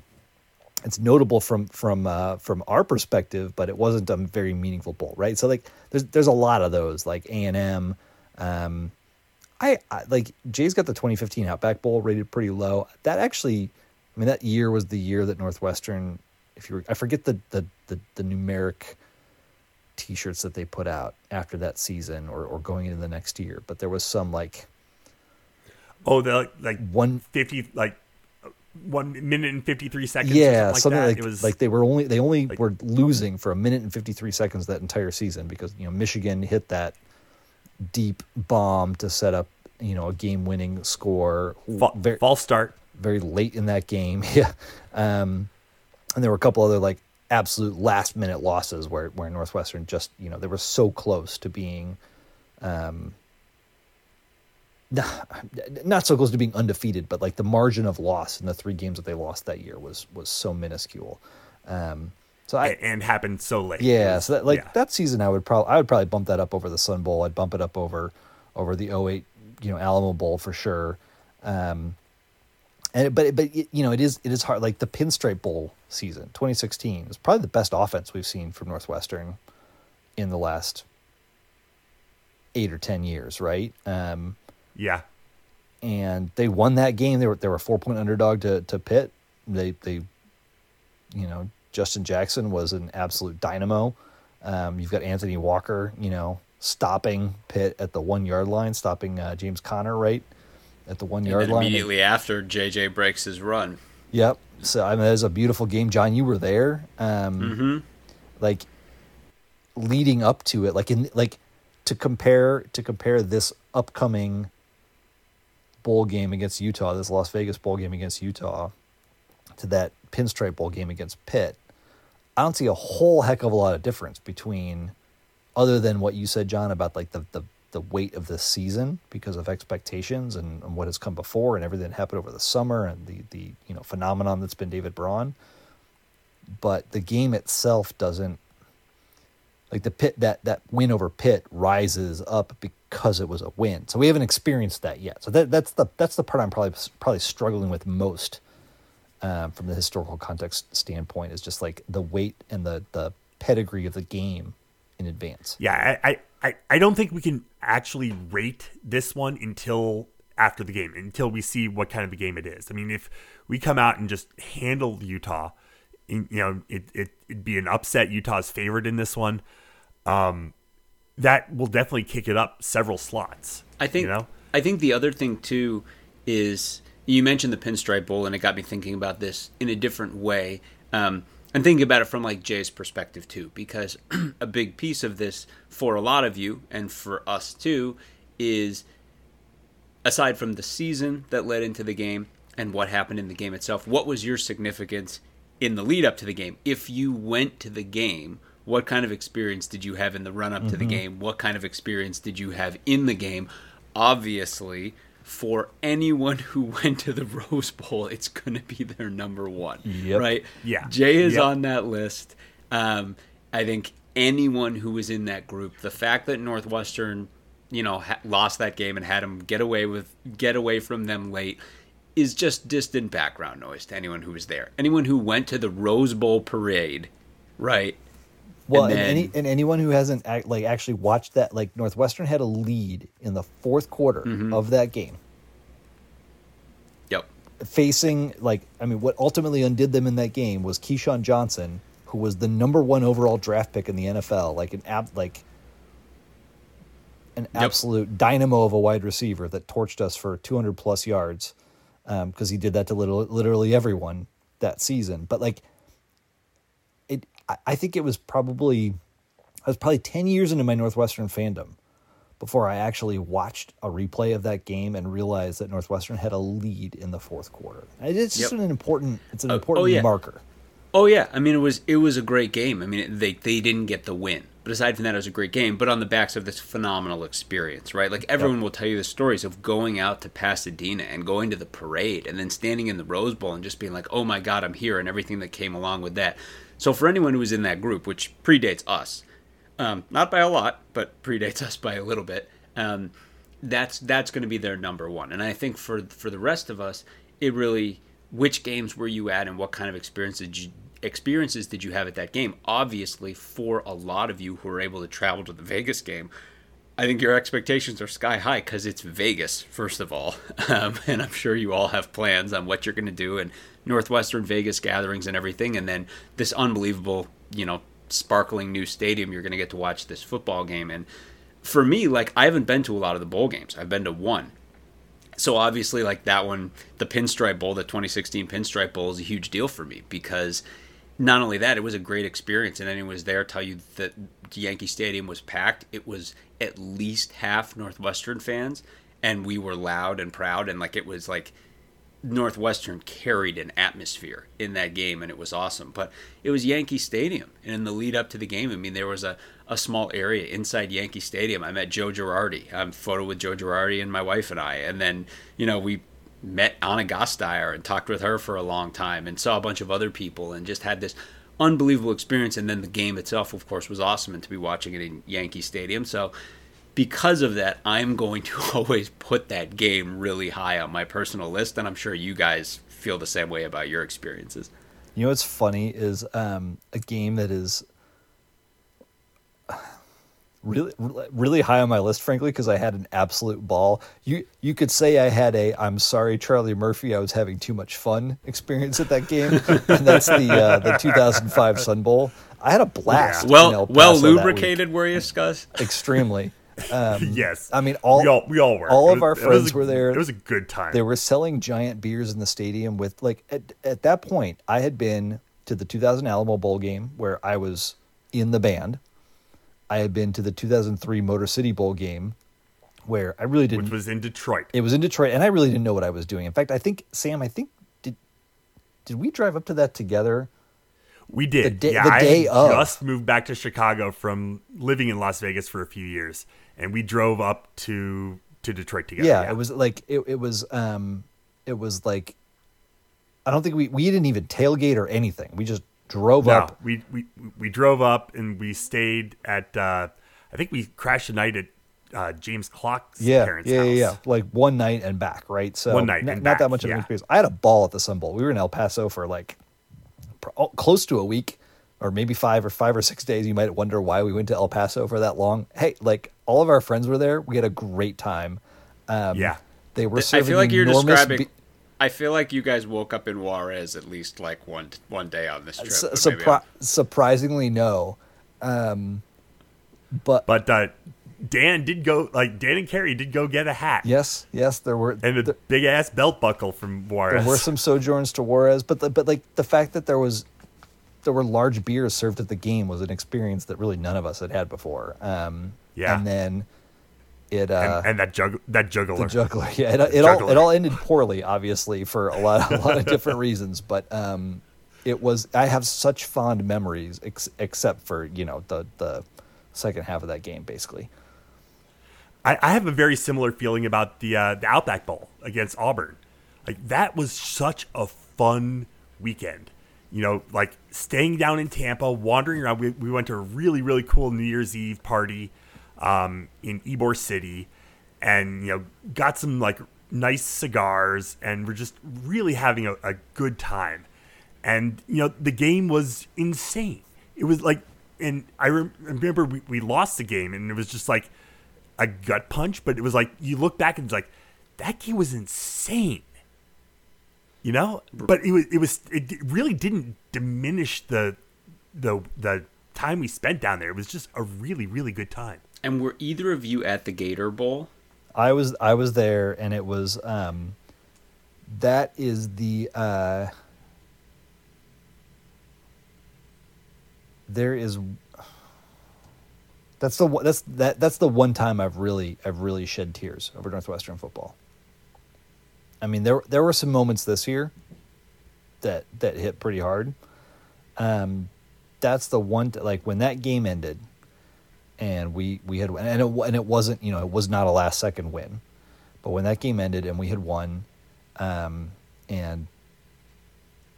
it's notable from from uh, from our perspective, but it wasn't a very meaningful bowl, right? So like there's there's a lot of those like A and M. Um, I, I like Jay's got the 2015 Outback Bowl rated pretty low. That actually, I mean, that year was the year that Northwestern. If you were, I forget the the the, the numeric T-shirts that they put out after that season or or going into the next year, but there was some like Oh, the like, like one fifty like one minute and fifty three seconds. Yeah, something, like, like, like, it was like they were only they only like, were losing for a minute and fifty three seconds that entire season because you know Michigan hit that deep bomb to set up you know a game winning score. Fa- very, false start very late in that game. yeah, um, and there were a couple other like absolute last minute losses where where Northwestern just you know they were so close to being. Um, not so close to being undefeated, but like the margin of loss in the three games that they lost that year was was so minuscule. Um, so I and happened so late. Yeah, so that, like yeah. that season, I would probably I would probably bump that up over the Sun Bowl. I'd bump it up over over the 08, you know, Alamo Bowl for sure. Um, and but but you know it is it is hard. Like the Pinstripe Bowl season, 2016, is probably the best offense we've seen from Northwestern in the last eight or ten years, right? Um, yeah. And they won that game. They were they were a four point underdog to to Pitt. They they, you know, Justin Jackson was an absolute dynamo. Um, you've got Anthony Walker, you know, stopping Pitt at the one yard line, stopping uh, James Conner right at the one yard line. Immediately after JJ breaks his run. Yep. So I mean, that was a beautiful game. John, you were there. Um, mm-hmm. Like leading up to it, like in like to compare to compare this upcoming bowl game against Utah, this Las Vegas bowl game against Utah, to that pinstripe bowl game against Pitt, I don't see a whole heck of a lot of difference between, other than what you said, John, about like the the, the weight of the season because of expectations and, and what has come before and everything that happened over the summer and the the you know phenomenon that's been David Braun. But the game itself doesn't. like the pit that that win over Pitt rises up because it was a win. So we haven't experienced that yet. So that that's the that's the part I'm probably probably struggling with most um, from the historical context standpoint is just like the weight and the the pedigree of the game in advance. Yeah, I, I, I don't think we can actually rate this one until after the game, until we see what kind of a game it is. I mean, if we come out and just handle Utah, you know, it, it, it'd be an upset. Utah's favorite in this one. Um, that will definitely kick it up several slots. I think. You know? I think the other thing too is you mentioned the Pinstripe Bowl, and it got me thinking about this in a different way. Um, and thinking about it from like Jay's perspective too, because a big piece of this for a lot of you and for us too is aside from the season that led into the game and what happened in the game itself, what was your significance in the lead up to the game? If you went to the game, what kind of experience did you have in the run up mm-hmm. to the mm-hmm. game? What kind of experience did you have in the game? Obviously, for anyone who went to the Rose Bowl, it's going to be their number one, yep. right? Yeah. Jay is yep. on that list. Um, I think anyone who was in that group, the fact that Northwestern, you know, ha- lost that game and had them get away with get away from them late, is just distant background noise to anyone who was there. Anyone who went to the Rose Bowl parade, right? Well, and, then, and, any, and anyone who hasn't act, like actually watched that, like Northwestern had a lead in the fourth quarter mm-hmm. of that game. Yep. Facing like, I mean, what ultimately undid them in that game was Keyshawn Johnson, who was the number one overall draft pick in the NFL, like an ab, like an yep. absolute dynamo of a wide receiver that torched us for 200 plus yards because um, he did that to literally, literally everyone that season. But like I think it was probably I was probably 10 years into my Northwestern fandom before I actually watched a replay of that game and realized that Northwestern had a lead in the fourth quarter. It's just yep. an important it's an oh, important oh, yeah. marker. Oh yeah, I mean it was it was a great game. I mean they they didn't get the win, but aside from that, it was a great game. But on the backs of this phenomenal experience, right? Like everyone yep. will tell you the stories of going out to Pasadena and going to the parade and then standing in the Rose Bowl and just being like, "Oh my God, I'm here!" and everything that came along with that. So for anyone who was in that group, which predates us, um, not by a lot, but predates us by a little bit, um, that's that's going to be their number one. And I think for for the rest of us, it really which games were you at and what kind of experiences did you, experiences did you have at that game? Obviously, for a lot of you who are able to travel to the Vegas game, I think your expectations are sky high because it's Vegas, first of all. Um, and I'm sure you all have plans on what you're going to do and Northwestern Vegas gatherings and everything. And then this unbelievable, you know, sparkling new stadium you're going to get to watch this football game. And for me, like, I haven't been to a lot of the bowl games, I've been to one. So obviously, like that one, the Pinstripe Bowl, the 2016 Pinstripe Bowl is a huge deal for me because not only that, it was a great experience, and anyone was there tell you that Yankee Stadium was packed. It was at least half Northwestern fans, and we were loud and proud, and like it was like Northwestern carried an atmosphere in that game, and it was awesome. But it was Yankee Stadium, and in the lead up to the game, I mean, there was a, a small area inside Yankee Stadium. I met Joe Girardi. I'm photo with Joe Girardi and my wife and I, and then you know we met Anna Gasteyer and talked with her for a long time and saw a bunch of other people and just had this unbelievable experience. And then the game itself, of course, was awesome and to be watching it in Yankee Stadium. So because of that, I'm going to always put that game really high on my personal list. And I'm sure you guys feel the same way about your experiences. You know what's funny is um, a game that is really really high on my list frankly because i had an absolute ball you you could say i had a i'm sorry charlie murphy i was having too much fun experience at that game and that's the uh, the 2005 sun bowl i had a blast yeah. well well lubricated were you Scuzz? extremely um, yes i mean all we all, we all were all was, of our friends a, were there it was a good time they were selling giant beers in the stadium with like at, at that point i had been to the 2000 alamo bowl game where i was in the band I had been to the 2003 Motor City Bowl game where I really didn't. Which was in Detroit. It was in Detroit, and I really didn't know what I was doing. In fact, I think Sam, I think did did we drive up to that together? We did. The day, yeah, the day I of. just moved back to Chicago from living in Las Vegas for a few years, and we drove up to to Detroit together. Yeah, yeah. it was like it, it was um it was like I don't think we we didn't even tailgate or anything. We just drove No, up. we, we we drove up and we stayed at. Uh, I think we crashed the night at uh, James Clock's Yeah, parents' yeah, house. yeah, yeah. Like one night and back, right? So One night not, and not that much of an experience. I had a ball at the Sun Bowl. We were in El Paso for like close to a week, or maybe five or five or six days. You might wonder why we went to El Paso for that long. Hey, like all of our friends were there. We had a great time. Um, Yeah. they were. I feel like you're describing. be- I feel like you guys woke up in Juarez at least like one one day on this trip. su- surpri- surprisingly, no. Um, but But uh, Dan did go. Like Dan and Carrie did go get a hat yes, yes, there were and a there- big ass belt buckle from Juarez. There were some sojourns to Juarez, but the, but like the fact that there was there were large beers served at the game was an experience that really none of us had had before. Um, Yeah. and then it uh, and, and that jug that juggler. the juggler, yeah, it, it all it all ended poorly, obviously for a lot a lot of different reasons, but um, it was I have such fond memories, ex- except for you know the the second half of that game, basically. I, I have a very similar feeling about the uh, the Outback Bowl against Auburn. Like that was such a fun weekend. You know, like staying down in Tampa, wandering around. We, we went to a really really cool New Year's Eve party um, in Ybor City, and you know got some like nice cigars, and we're just really having a, a good time. And you know the game was insane. It was like, and I rem- remember we, we lost the game, and it was just like a gut punch, but it was like you look back and it's like that game was insane. You know, but it was it was it really didn't diminish the the the time we spent down there. It was just a really really good time. And were either of you at the Gator Bowl? I was I was there, and it was um, that is the uh, there is that's the that's that that's the one time I've really I've really shed tears over Northwestern football. I mean there there were some moments this year that that hit pretty hard. Um, that's the one like when that game ended and we we had and it and it wasn't you know it was not a last second win, but when that game ended and we had won, um, and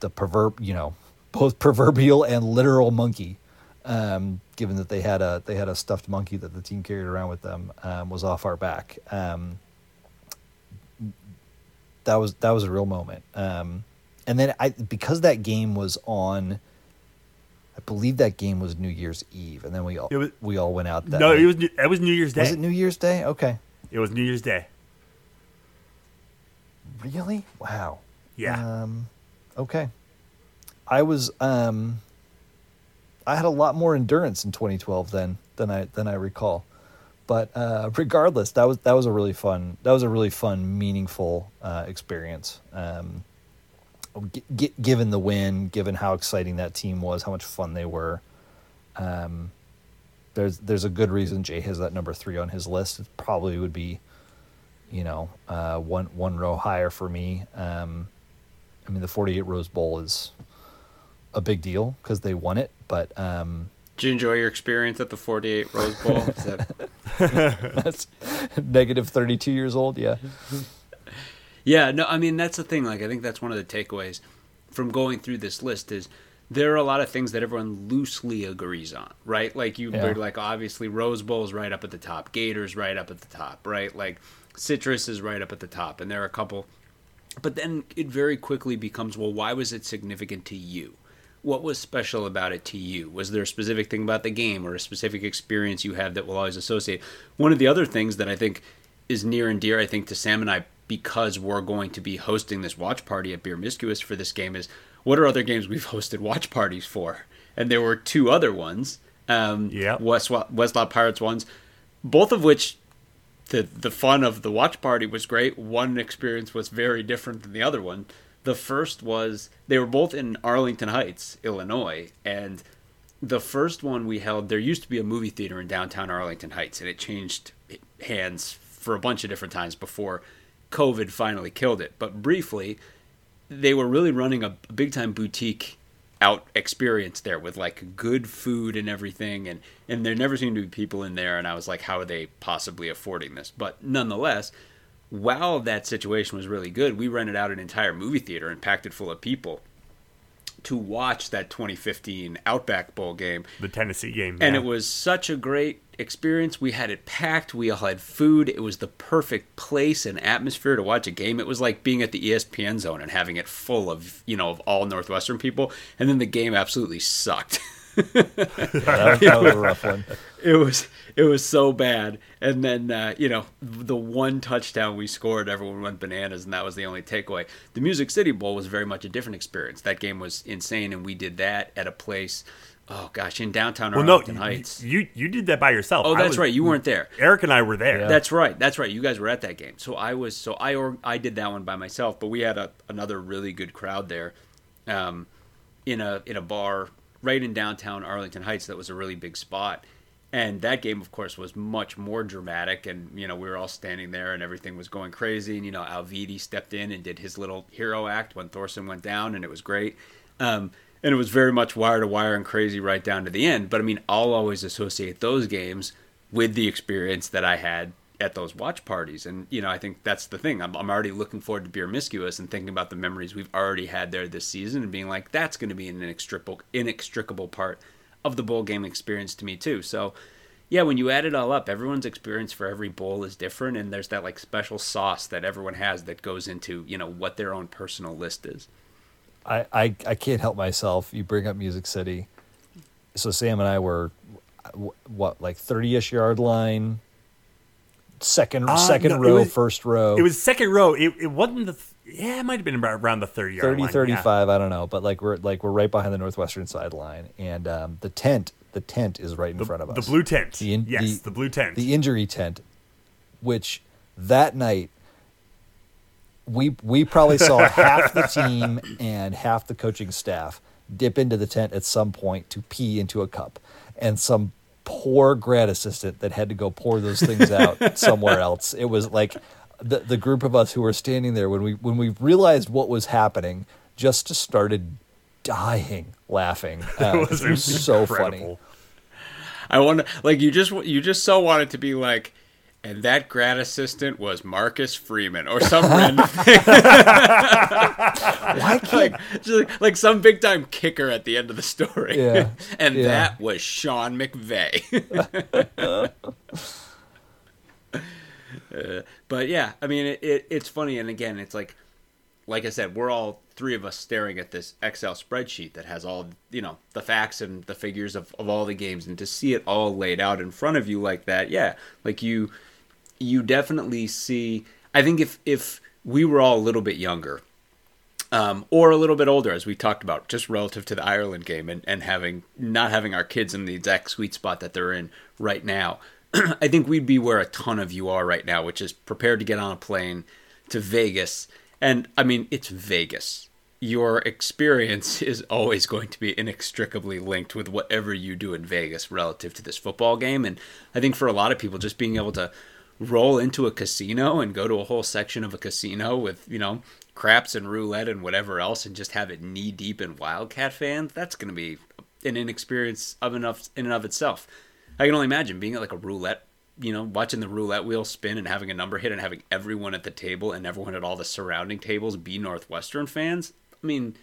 the proverb you know both proverbial and literal monkey, um, given that they had a they had a stuffed monkey that the team carried around with them um, was off our back. Um, that was that was a real moment. Um, and then I because that game was on. I believe that game was New Year's Eve, and then we all was- we all went out. That no, night. it was New- it was New Year's Day. Was it New Year's Day? Okay. It was New Year's Day. Really? Wow. Yeah. Um, okay. I was um, I had a lot more endurance in 2012 then than I than I recall. But uh, regardless, that was that was a really fun that was a really fun, meaningful uh, experience. Um, g- g- given the win, given how exciting that team was, how much fun they were. Um, there's there's a good reason Jay has that number three on his list. It probably would be, you know, uh, one one row higher for me. Um, I mean, the 48 Rose Bowl is a big deal because they won it, but um, Did you enjoy your experience at the 48 Rose Bowl? That- that's negative 32 years old. Yeah, Yeah, no, I mean that's the thing. Like, I think that's one of the takeaways from going through this list is there are a lot of things that everyone loosely agrees on, right? Like you, Yeah. like obviously Rose Bowl's right up at the top, Gators right up at the top, right? Like Citrus is right up at the top, and there are a couple. But then it very quickly becomes, well, why was it significant to you? What was special about it to you? Was there a specific thing about the game or a specific experience you had that will always associate? One of the other things that I think is near and dear, I think, to Sam and I, because we're going to be hosting this watch party at Beermiscuous for this game, is what are other games we've hosted watch parties for? And there were two other ones. Um, Yep. West Westlot Pirates ones, both of which the the fun of the watch party was great. One experience was very different than the other one. The first was they were both in Arlington Heights, Illinois, and the first one we held there used to be a movie theater in downtown Arlington Heights and it changed hands for a bunch of different times before COVID finally killed it. But briefly, they were really running a, big time boutique out experience there with like good food and everything and and there never seemed to be people in there and I was like how are they possibly affording this but nonetheless while that situation was really good we rented out an entire movie theater and packed it full of people to watch that 2015 Outback Bowl game. The Tennessee game. And it was such a great experience. We had it packed. We all had food. It was the perfect place and atmosphere to watch a game. It was like being at the ESPN zone and having it full of, you know, of all Northwestern people. And then the game absolutely sucked. That was, that was a rough one. It was it was so bad and then uh, you know the one touchdown we scored everyone went bananas and that was the only takeaway the music city bowl was very much a different experience that game was insane and we did that at a place oh gosh in downtown well, no, arlington you, heights you you did that by yourself. oh that's was- right you weren't there Eric and I were there. Yeah. that's right. That's right. You guys were at that game. So I was. So I or I did that one by myself. But we had a, another really good crowd there, um, in a in a bar right in downtown Arlington Heights. That was a really big spot. And that game, of course, was much more dramatic. And you know, we were all standing there, and everything was going crazy. And you know, Alviti stepped in and did his little hero act when Thorson went down, and it was great. Um, and it was very much wire to wire and crazy right down to the end. But I mean, I'll always associate those games with the experience that I had at those watch parties. And, you know, I think that's the thing. I'm, I'm already looking forward to Beermiscuous and thinking about the memories we've already had there this season and being like, that's going to be an inextricable, inextricable part of the bowl game experience to me, too. So, yeah, when you add it all up, everyone's experience for every bowl is different. And there's that, like, special sauce that everyone has that goes into, you know, what their own personal list is. I, I, I can't help myself. You bring up Music City. So Sam and I were, what, like 30 ish yard line, second, Uh, second no, row, was- first row. It was second row. It, it wasn't the. Yeah, it might have been around the thirty yard 30, line. 35, I don't know. But like we're, like we're right behind the Northwestern sideline. And um, the tent, the tent is right in The, front of us. the blue tent. The in- yes, the- the, blue tent. the injury tent, which that night we we probably saw half the team and half the coaching staff dip into the tent at some point to pee into a cup, and some poor grad assistant that had to go pour those things out somewhere else. It was like the the group of us who were standing there when we when we realized what was happening, just started dying laughing. Uh, it was, it was so funny. I wonder, like you just you just so wanted to be like, and that grad assistant was Marcus Freeman or some random thing, Why can't like, just like like some big time kicker at the end of the story. Yeah, and yeah. that was Sean McVay. Uh, but yeah, I mean, it, it, it's funny, and again, it's like, like I said, we're all three of us staring at this Excel spreadsheet that has all you know the facts and the figures of, of all the games, and to see it all laid out in front of you like that, yeah, like you, you definitely see. I think if if we were all a little bit younger, um, or a little bit older, as we talked about, just relative to the Ireland game and, and having not having our kids in the exact sweet spot that they're in right now. I think we'd be where a ton of you are right now, which is prepared to get on a plane to Vegas. And I mean, it's Vegas. Your experience is always going to be inextricably linked with whatever you do in Vegas relative to this football game. And I think for a lot of people, just being able to roll into a casino and go to a whole section of a casino with, you know, craps and roulette and whatever else and just have it knee deep in Wildcat fans, that's going to be an inexperience of enough in and of itself. I can only imagine being at like a roulette, you know, watching the roulette wheel spin and having a number hit and having everyone at the table and everyone at all the surrounding tables be Northwestern fans. I mean,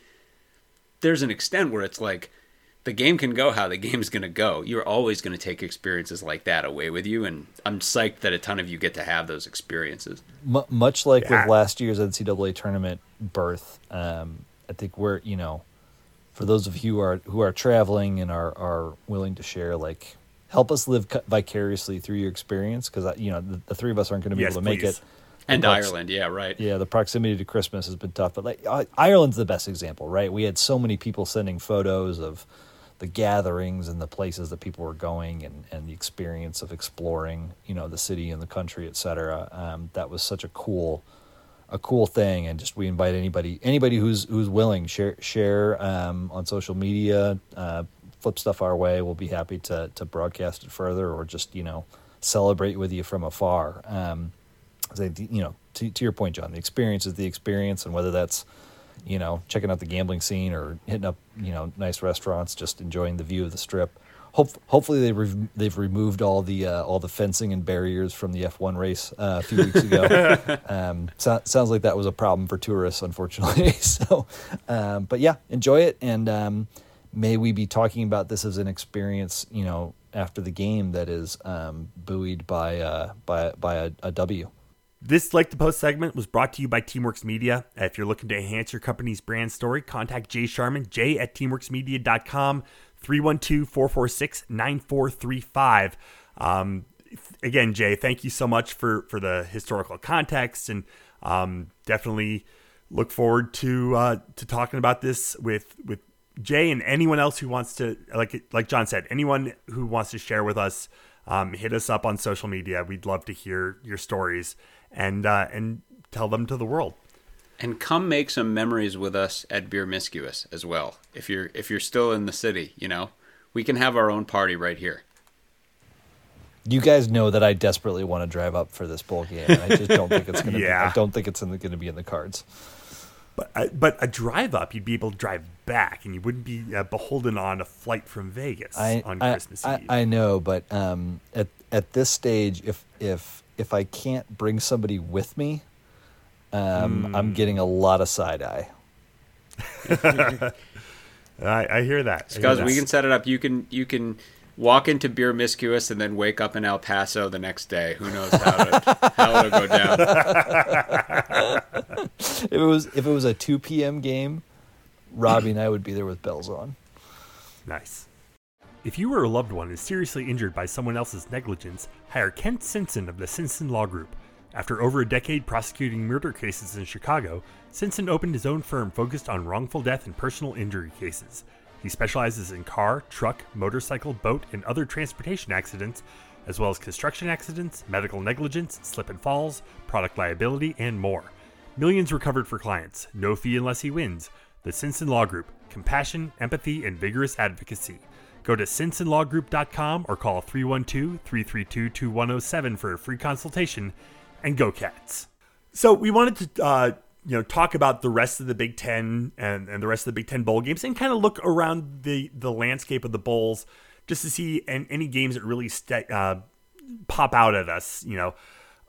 there's an extent where it's like the game can go how the game's going to go. You're always going to take experiences like that away with you, and I'm psyched that a ton of you get to have those experiences. M- much like Yeah. with last year's NCAA tournament birth, um, I think we're you know, for those of you who are who are traveling and are are willing to share, like help us live vicariously through your experience because you know the, the three of us aren't going to be Yes, able to make it. And The prox- Ireland, yeah, right. Yeah, the proximity to Christmas has been tough, but like I- Ireland's the best example, right? We had so many people sending photos of the gatherings and the places that people were going and, and the experience of exploring, you know, the city and the country, et cetera. Um, that was such a cool, a cool thing. And just we invite anybody, anybody who's who's willing share share um, on social media, uh, flip stuff our way. We'll be happy to to broadcast it further or just you know celebrate with you from afar. Um, you know, to, to your point, John, the experience is the experience, and whether that's, you know, checking out the gambling scene or hitting up, you know, nice restaurants, just enjoying the view of the strip, hope, hopefully they re- they've removed all the uh, all the fencing and barriers from the F1 race uh, a few weeks ago. um, so, sounds like that was a problem for tourists, unfortunately. so, um, but yeah, enjoy it, and um, may we be talking about this as an experience, you know, after the game that is um, buoyed by uh, by by a, a W. This Lake the Posts segment was brought to you by Teamworks Media. If you're looking to enhance your company's brand story, contact Jay Sharman, jay at teamworksmedia.com, 312 446 9435. Um, Again, Jay, thank you so much for, for the historical context and um, definitely look forward to uh, to talking about this with with Jay and anyone else who wants to like like John said, anyone who wants to share with us, um, hit us up on social media. We'd love to hear your stories and uh, and tell them to the world. And come make some memories with us at Beermiscuous as well. If you're if you're still in the city, you know, we can have our own party right here. You guys know that I desperately want to drive up for this bowl game. I just don't think it's going to. Yeah. be, I don't think it's going to be in the cards. But uh, but a drive up, you'd be able to drive back, and you wouldn't be uh, beholden on a flight from Vegas I on I, Christmas I, Eve. I know, but um, at at this stage, if if if I can't bring somebody with me, um, Hmm. I'm getting a lot of side eye. I, I hear that. I Because we can set it up. You can you can walk into Beermiscuous and then wake up in El Paso the next day. Who knows how to, how it'll go down. If it was if it was a two p.m. game, Robbie and I would be there with bells on. Nice. If you or a loved one is seriously injured by someone else's negligence, hire Kent Simpson of the Simpson Law Group. After over a decade prosecuting murder cases in Chicago, Simpson opened his own firm focused on wrongful death and personal injury cases. He specializes in car, truck, motorcycle, boat, and other transportation accidents, as well as construction accidents, medical negligence, slip and falls, product liability, and more. Millions recovered for clients, no fee unless he wins. The Simpson Law Group compassion, empathy, and vigorous advocacy. Go to simpsonlawgroup.com or call 312 332 2107 for a free consultation. And go, Cats. So, we wanted to. Uh, you know, talk about the rest of the Big Ten and, and the rest of the Big Ten bowl games, and kind of look around the the landscape of the bowls, just to see and any games that really sta uh, pop out at us. You know,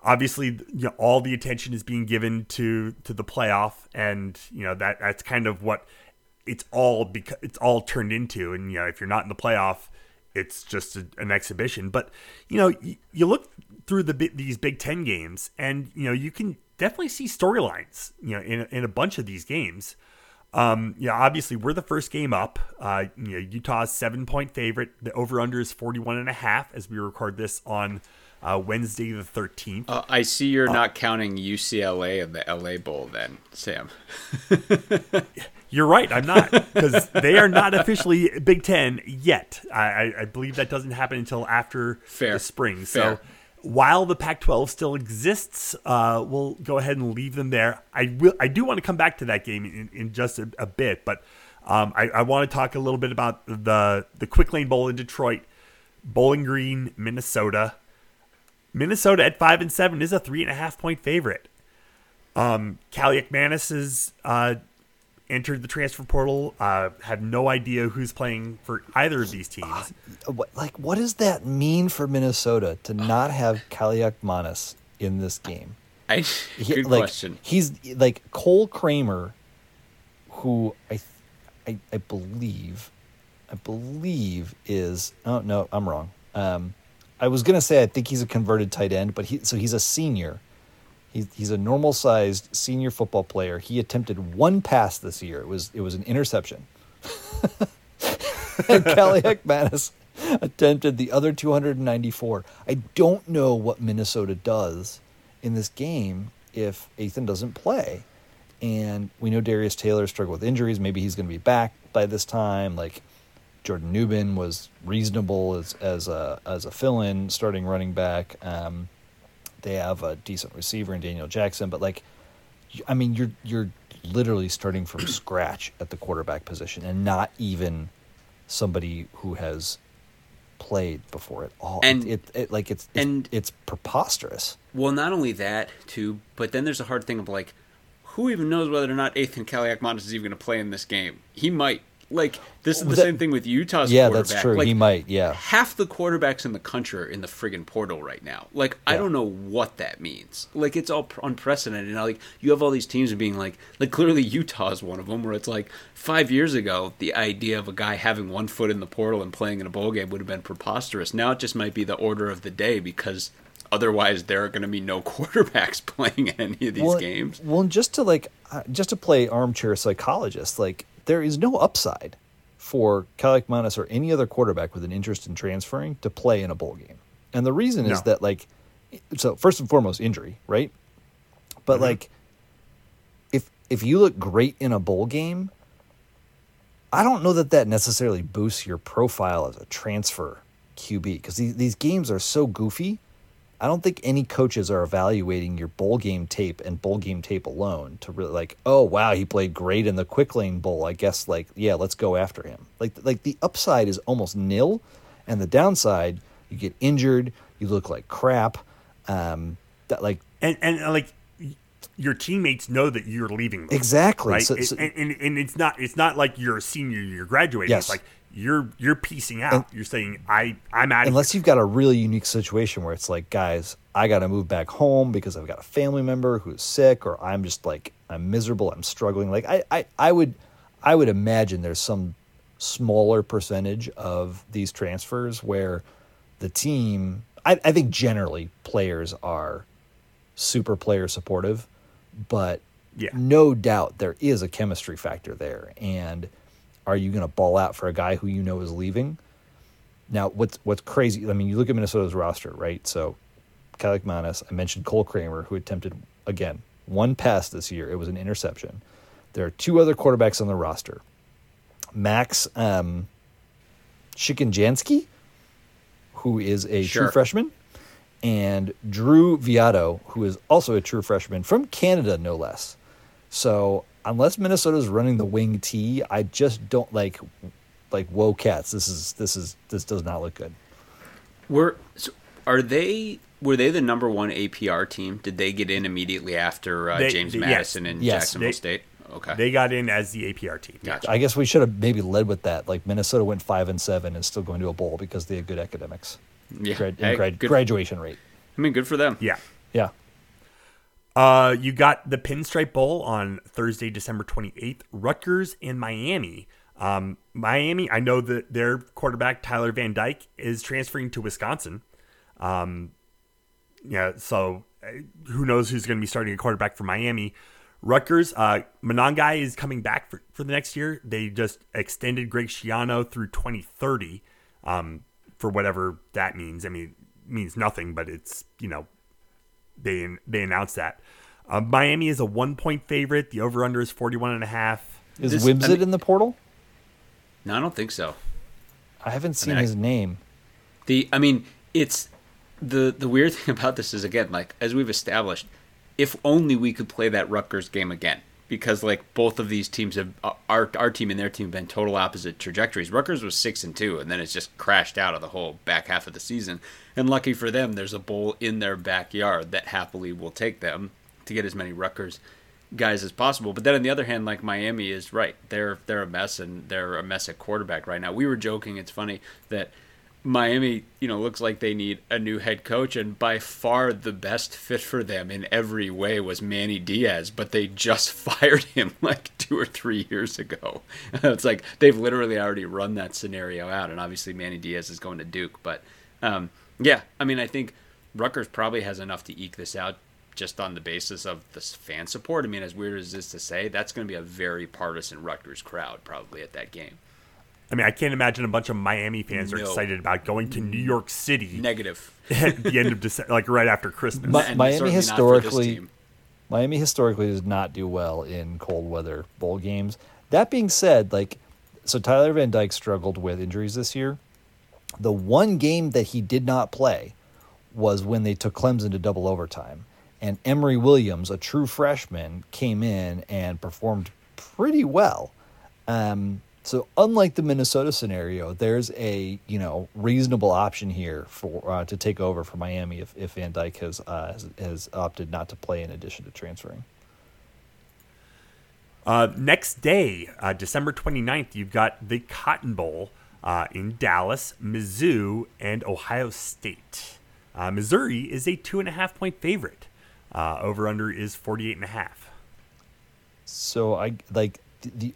obviously, you know, all the attention is being given to to the playoff, and you know that that's kind of what it's all because it's all turned into. And you know, if you're not in the playoff, it's just a, an exhibition. But you know, you, you look through the these Big Ten games, and you know, you can definitely see storylines. You know, in in a bunch of these games. Um, yeah, obviously we're the first game up. Uh, you know, Utah's seven point favorite. The over under is 41 and a half as we record this on uh, Wednesday the 13th. Uh, I see you're not counting UCLA and the LA Bowl then, Sam. You're right. I'm not because they are not officially Big Ten yet. I, I, I believe that doesn't happen until after Fair. the spring. Fair. So while the Pac-12 still exists, uh, we'll go ahead and leave them there. I will. I do want to come back to that game in, in just a, a bit, but um, I, I want to talk a little bit about the the Quick Lane Bowl in Detroit, Bowling Green, Minnesota. Minnesota at five and seven is a three and a half point favorite. Um, Kaliakmanis is uh, entered the transfer portal. Uh, have no idea who's playing for either of these teams. What, like, what does that mean for Minnesota to not have Kaliakmanis in this game? I, He- good like, question. He's like Cole Kramer, who I, I, I believe, I believe is. Oh no, I'm wrong. Um, I was gonna say I think he's a converted tight end, but he so he's a senior. He's he's a normal sized senior football player. He attempted one pass this year. It was it was an interception. and Kaliak Manis attempted the other 294. I don't know what Minnesota does in this game if Ethan doesn't play. And we know Darius Taylor struggled with injuries. Maybe he's going to be back by this time. Like Jordan Nubin was reasonable as as a as a fill-in starting running back. Um, they have a decent receiver in Daniel Jackson, but like, I mean, you're you're literally starting from scratch at the quarterback position, and not even somebody who has played before at all. And- it, it, it like it's it's, and- it's preposterous. Well, not only that, too, but then there's a hard thing of like, who even knows whether or not Ethan Kaliakmanis is even going to play in this game? He might. Like this is the That- same thing with Utah's Yeah, quarterback. that's true. Like, he might. Yeah. half the quarterbacks in the country are in the friggin' portal right now. Like, I don't know what that means. Like, it's all unprecedented. Now, like, you have all these teams being like, like clearly Utah is one of them, where it's like five years ago, the idea of a guy having one foot in the portal and playing in a bowl game would have been preposterous. Now it just might be the order of the day because otherwise there are going to be no quarterbacks playing in any of these well, games. Well, just to like, uh, just to play armchair psychologist, like there is no upside for Kaliakmanis or any other quarterback with an interest in transferring to play in a bowl game. And the reason is that like, so first and foremost, injury, right? But Mm-hmm. like, if if you look great in a bowl game, I don't know that that necessarily boosts your profile as a transfer QB because these, these games are so goofy. I don't think any coaches are evaluating your bowl game tape and bowl game tape alone to really like, oh wow, he played great in the quick lane bowl. I guess like, yeah, let's go after him. Like like the upside is almost nil, and the downside, you get injured, you look like crap. Um, that like and and uh, like your teammates know that you're leaving them, Exactly. right So- so- and, and, and it's not it's not like you're a senior you're graduating Yes. it's like you're you're piecing out And- you're saying i i'm out unless you've got a really unique situation where it's like, guys, I got to move back home because I've got a family member who's sick, or I'm just like I'm miserable, I'm struggling. Like I, I, I would, I would imagine there's some smaller percentage of these transfers where the team. I, I think generally players are super player supportive, but Yeah. no doubt there is a chemistry factor there. And are you going to ball out for a guy who you know is leaving? Now, what's what's crazy? I mean, you look at Minnesota's roster, right? So, Kaliakmanis, I mentioned Cole Kramer, who attempted again one pass this year. It was an interception. There are two other quarterbacks on the roster: Max um, Shikenjanski, who is a Sure. true freshman, and Drew Viotto, who is also a true freshman from Canada, no less. So, unless Minnesota's running the wing T, I just don't like like whoa cats. This is this is this does not look good. Were so are they were they the number one APR team? Did they get in immediately after uh, They- James they- yes. Madison and Yes. Jacksonville They- State? Okay, they got in as the apr team Gotcha. I guess we should have maybe led with that. Like Minnesota went five and seven and still going to a bowl because they had good academics. yeah. Grad, Hey, grad, good- graduation rate. I mean, good for them. yeah Yeah. Uh, you got the Pinstripe Bowl on Thursday, December 28th. Rutgers and Miami. Um, Miami, I know that their quarterback Tyler Van Dyke is transferring to Wisconsin. Um, yeah, so uh, who knows who's going to be starting a quarterback for Miami? Rutgers, uh, Monangai is coming back for, for the next year. They just extended Greg Schiano through 2030 um, for whatever that means. I mean, means nothing, but it's, you know, they they announced that. Uh, Miami is a one point favorite. The over under is 41 and a half. Is This- I Wimsatt mean- in the portal? No, I don't think so. I haven't seen I- his name. The I mean, it's the the weird thing about this is again, like as we've established, if only we could play that Rutgers game again. Because like both of these teams have uh, our our team and their team have been total opposite trajectories. Rutgers was six and two, and then it's just crashed out of the whole back half of the season. And lucky for them, there's a bowl in their backyard that happily will take them to get as many Rutgers guys as possible. But then on the other hand, like Miami is right, they're they're a mess and they're a mess at quarterback right now. We were joking. It's funny that Miami, you know, looks like they need a new head coach, and by far the best fit for them in every way was Manny Diaz, but they just fired him like two or three years ago. it's like they've literally already run that scenario out, and obviously Manny Diaz is going to Duke. But um, yeah, I mean, I think Rutgers probably has enough to eke this out just on the basis of the fan support. I mean, as weird as this to say, that's going to be a very partisan Rutgers crowd probably at that game. I mean, I can't imagine a bunch of Miami fans are excited about going to New York City Negative. at the end of December, like right after Christmas. Mi- Miami certainly not for this historically- Miami historically does not do well in cold weather bowl games. That being said, like so Tyler Van Dyke struggled with injuries this year. The one game that he did not play was when they took Clemson to double overtime. And Emory Williams, a true freshman, came in and performed pretty well. Um, so unlike the Minnesota scenario, there's a you know reasonable option here for uh, to take over for Miami if, if Van Dyke has, uh, has has opted not to play in addition to transferring. Uh, next day, uh, December 29th, you've got the Cotton Bowl uh, in Dallas, Mizzou, and Ohio State. Uh, Missouri is a two and a half point favorite. Uh, over under is 48 and a half. So I like the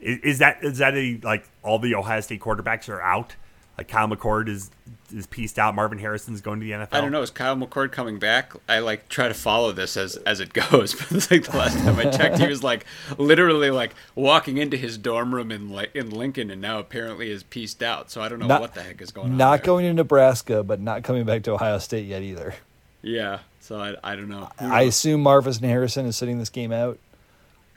Is, is that is that a like all the Ohio State quarterbacks are out? Like Kyle McCord is is pieced out. Marvin Harrison's going to the NFL. I don't know. Is Kyle McCord coming back? I like try to follow this as as it goes, but it's like the last time I checked, he was like literally like walking into his dorm room in like in Lincoln, and now apparently is pieced out. So I don't know Not- what the heck is going on. not there. going to Nebraska, but not coming back to Ohio State yet either. Yeah. So I, I don't know. Who I assume Marvin Harrison is sitting this game out.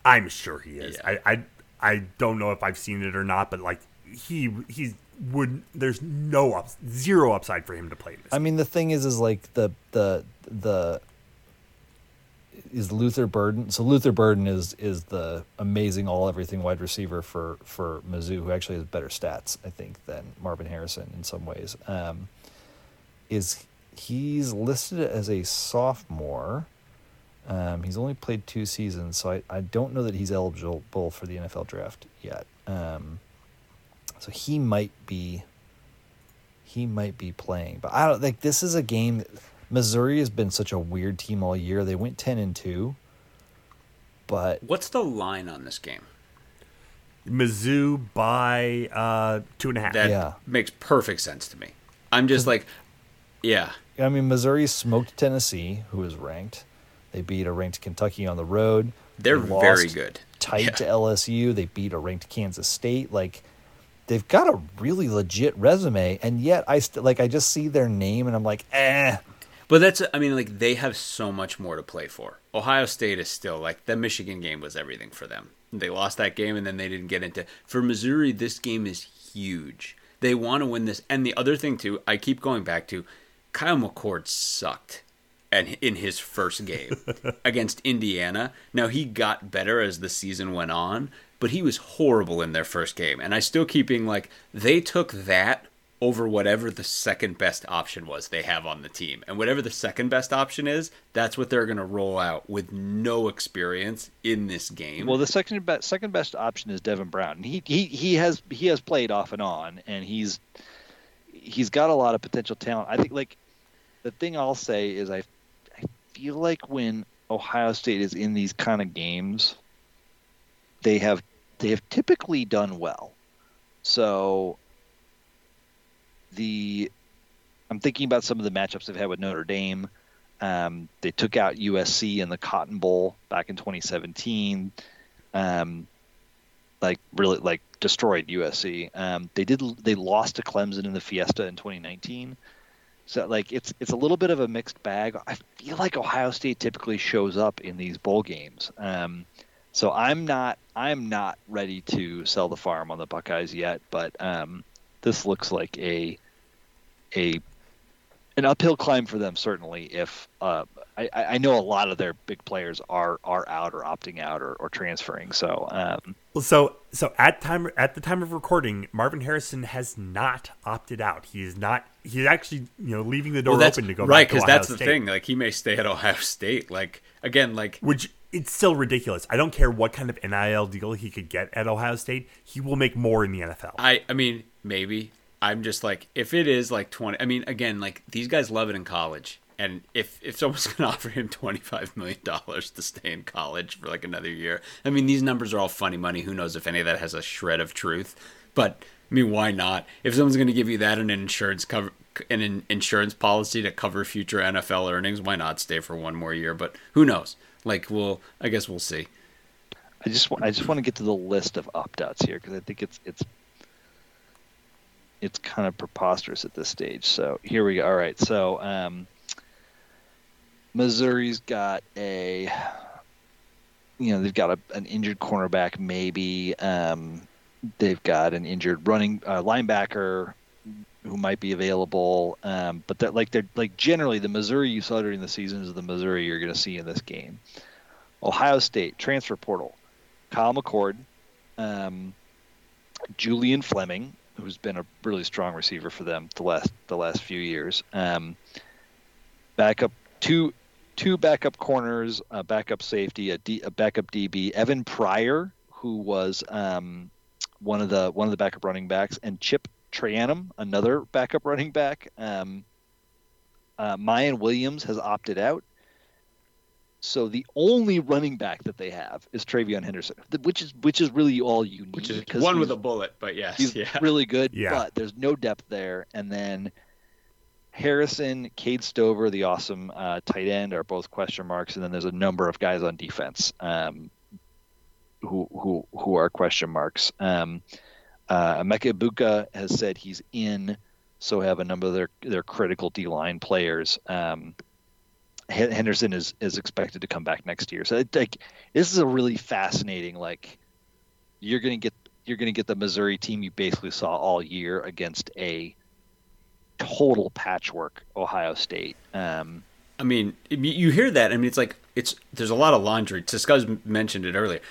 I'm sure he is. Yeah. I, I I don't know if I've seen it or not, but like he he would. There's no up, zero upside for him to play this. I mean, the thing is, is like the the the is Luther Burden. So Luther Burden is is the amazing all everything wide receiver for for Mizzou, who actually has better stats, I think, than Marvin Harrison in some ways. Um, is he's listed as a sophomore. Um, he's only played two seasons, so I, I don't know that he's eligible for the NFL draft yet. Um, so he might be he might be playing. But I don't like this is a game. Missouri has been such a weird team all year. They went ten and two, but What's the line on this game? Mizzou by uh, two and a half. That Yeah. makes perfect sense to me. I'm just like, yeah. I mean Missouri smoked Tennessee, who is ranked. They beat a ranked Kentucky on the road. They're They very good. Tight Yeah. to LSU. They beat a ranked Kansas State. Like they've got a really legit resume, and yet I st- like I just see their name and I'm like, eh. But that's, I mean, like, they have so much more to play for. Ohio State is still, like, the Michigan game was everything for them. They lost that game and then they didn't get into. For Missouri, this game is huge. They want to win this. And the other thing, too, I keep going back to Kyle McCord sucked and in his first game against Indiana. Now, he got better as the season went on, but he was horrible in their first game. And I still keep being like, they took that over whatever the second best option was they have on the team. And whatever the second best option is, that's what they're going to roll out with no experience in this game. Well, the second best second best option is Devin Brown. And He he he has he has played off and on, and he's he's got a lot of potential talent. I think like the thing I'll say is I I feel like when Ohio State is in these kind of games, they have they have typically done well. So the I'm thinking about some of the matchups they've had with Notre Dame. Um, they took out USC in the Cotton Bowl back in 2017. Um, like really like destroyed USC. Um, they did they lost to Clemson in the Fiesta in 2019. So like it's it's a little bit of a mixed bag. I feel like Ohio State typically shows up in these bowl games. Um, so I'm not I'm not ready to sell the farm on the Buckeyes yet, but um, this looks like a a an uphill climb for them certainly if uh, I, I know a lot of their big players are are out or opting out or, or transferring so um, Well, so so at time at the time of recording, Marvin Harrison has not opted out. He is not. He's actually you know leaving the door well, open to go right because Ohio that's the State. thing. Like he may stay at Ohio State. Like again, like Which it's still ridiculous. I don't care what kind of NIL deal he could get at Ohio State. He will make more in the NFL. I I mean maybe I'm just like if it is like 20. I mean again like these guys love it in college. And if, if someone's going to offer him $25 million to stay in college for like another year, I mean, these numbers are all funny money. Who knows if any of that has a shred of truth? But I mean, why not? If someone's going to give you that and an insurance cover, and an insurance policy to cover future NFL earnings, why not stay for one more year? But who knows? Like, we'll, I guess we'll see. I just I just want to get to the list of opt outs here because I think it's it's it's kind of preposterous at this stage. So here we go. All right, so um, Missouri's got a you know they've got a, an injured cornerback maybe. Um, they've got an injured running uh, linebacker who might be available. Um, but that like they're like generally the Missouri you saw during the season is the Missouri you're going to see in this game. Ohio State transfer portal, Kyle McCord, um, Julian Fleming, who's been a really strong receiver for them the last the last few years. Um, backup two two backup corners, a backup safety, a, D, a backup DB, Evan Pryor, who was um, one of the one of the backup running backs, and Chip Trayanum, another backup running back. Um, uh, Miyan Williams has opted out. So the only running back that they have is TreVeyon Henderson, which is which is really all you need. Which is one with a bullet, but yes, he's yeah. really good. Yeah. But there's no depth there. And then Harrison, Cade Stover, the awesome uh, tight end, are both question marks. And then there's a number of guys on defense um, who who who are question marks. Um, uh, Emeka Egbuka has said he's in, so have a number of their their critical D line players. Um, Hen- Henderson is is expected to come back next year. So it, like this is a really fascinating like you're gonna get you're gonna get the Missouri team you basically saw all year against a total patchwork Ohio State. Um, I mean, you- you hear that. I mean, it's like it's there's a lot of laundry. Tuscuz mentioned it earlier.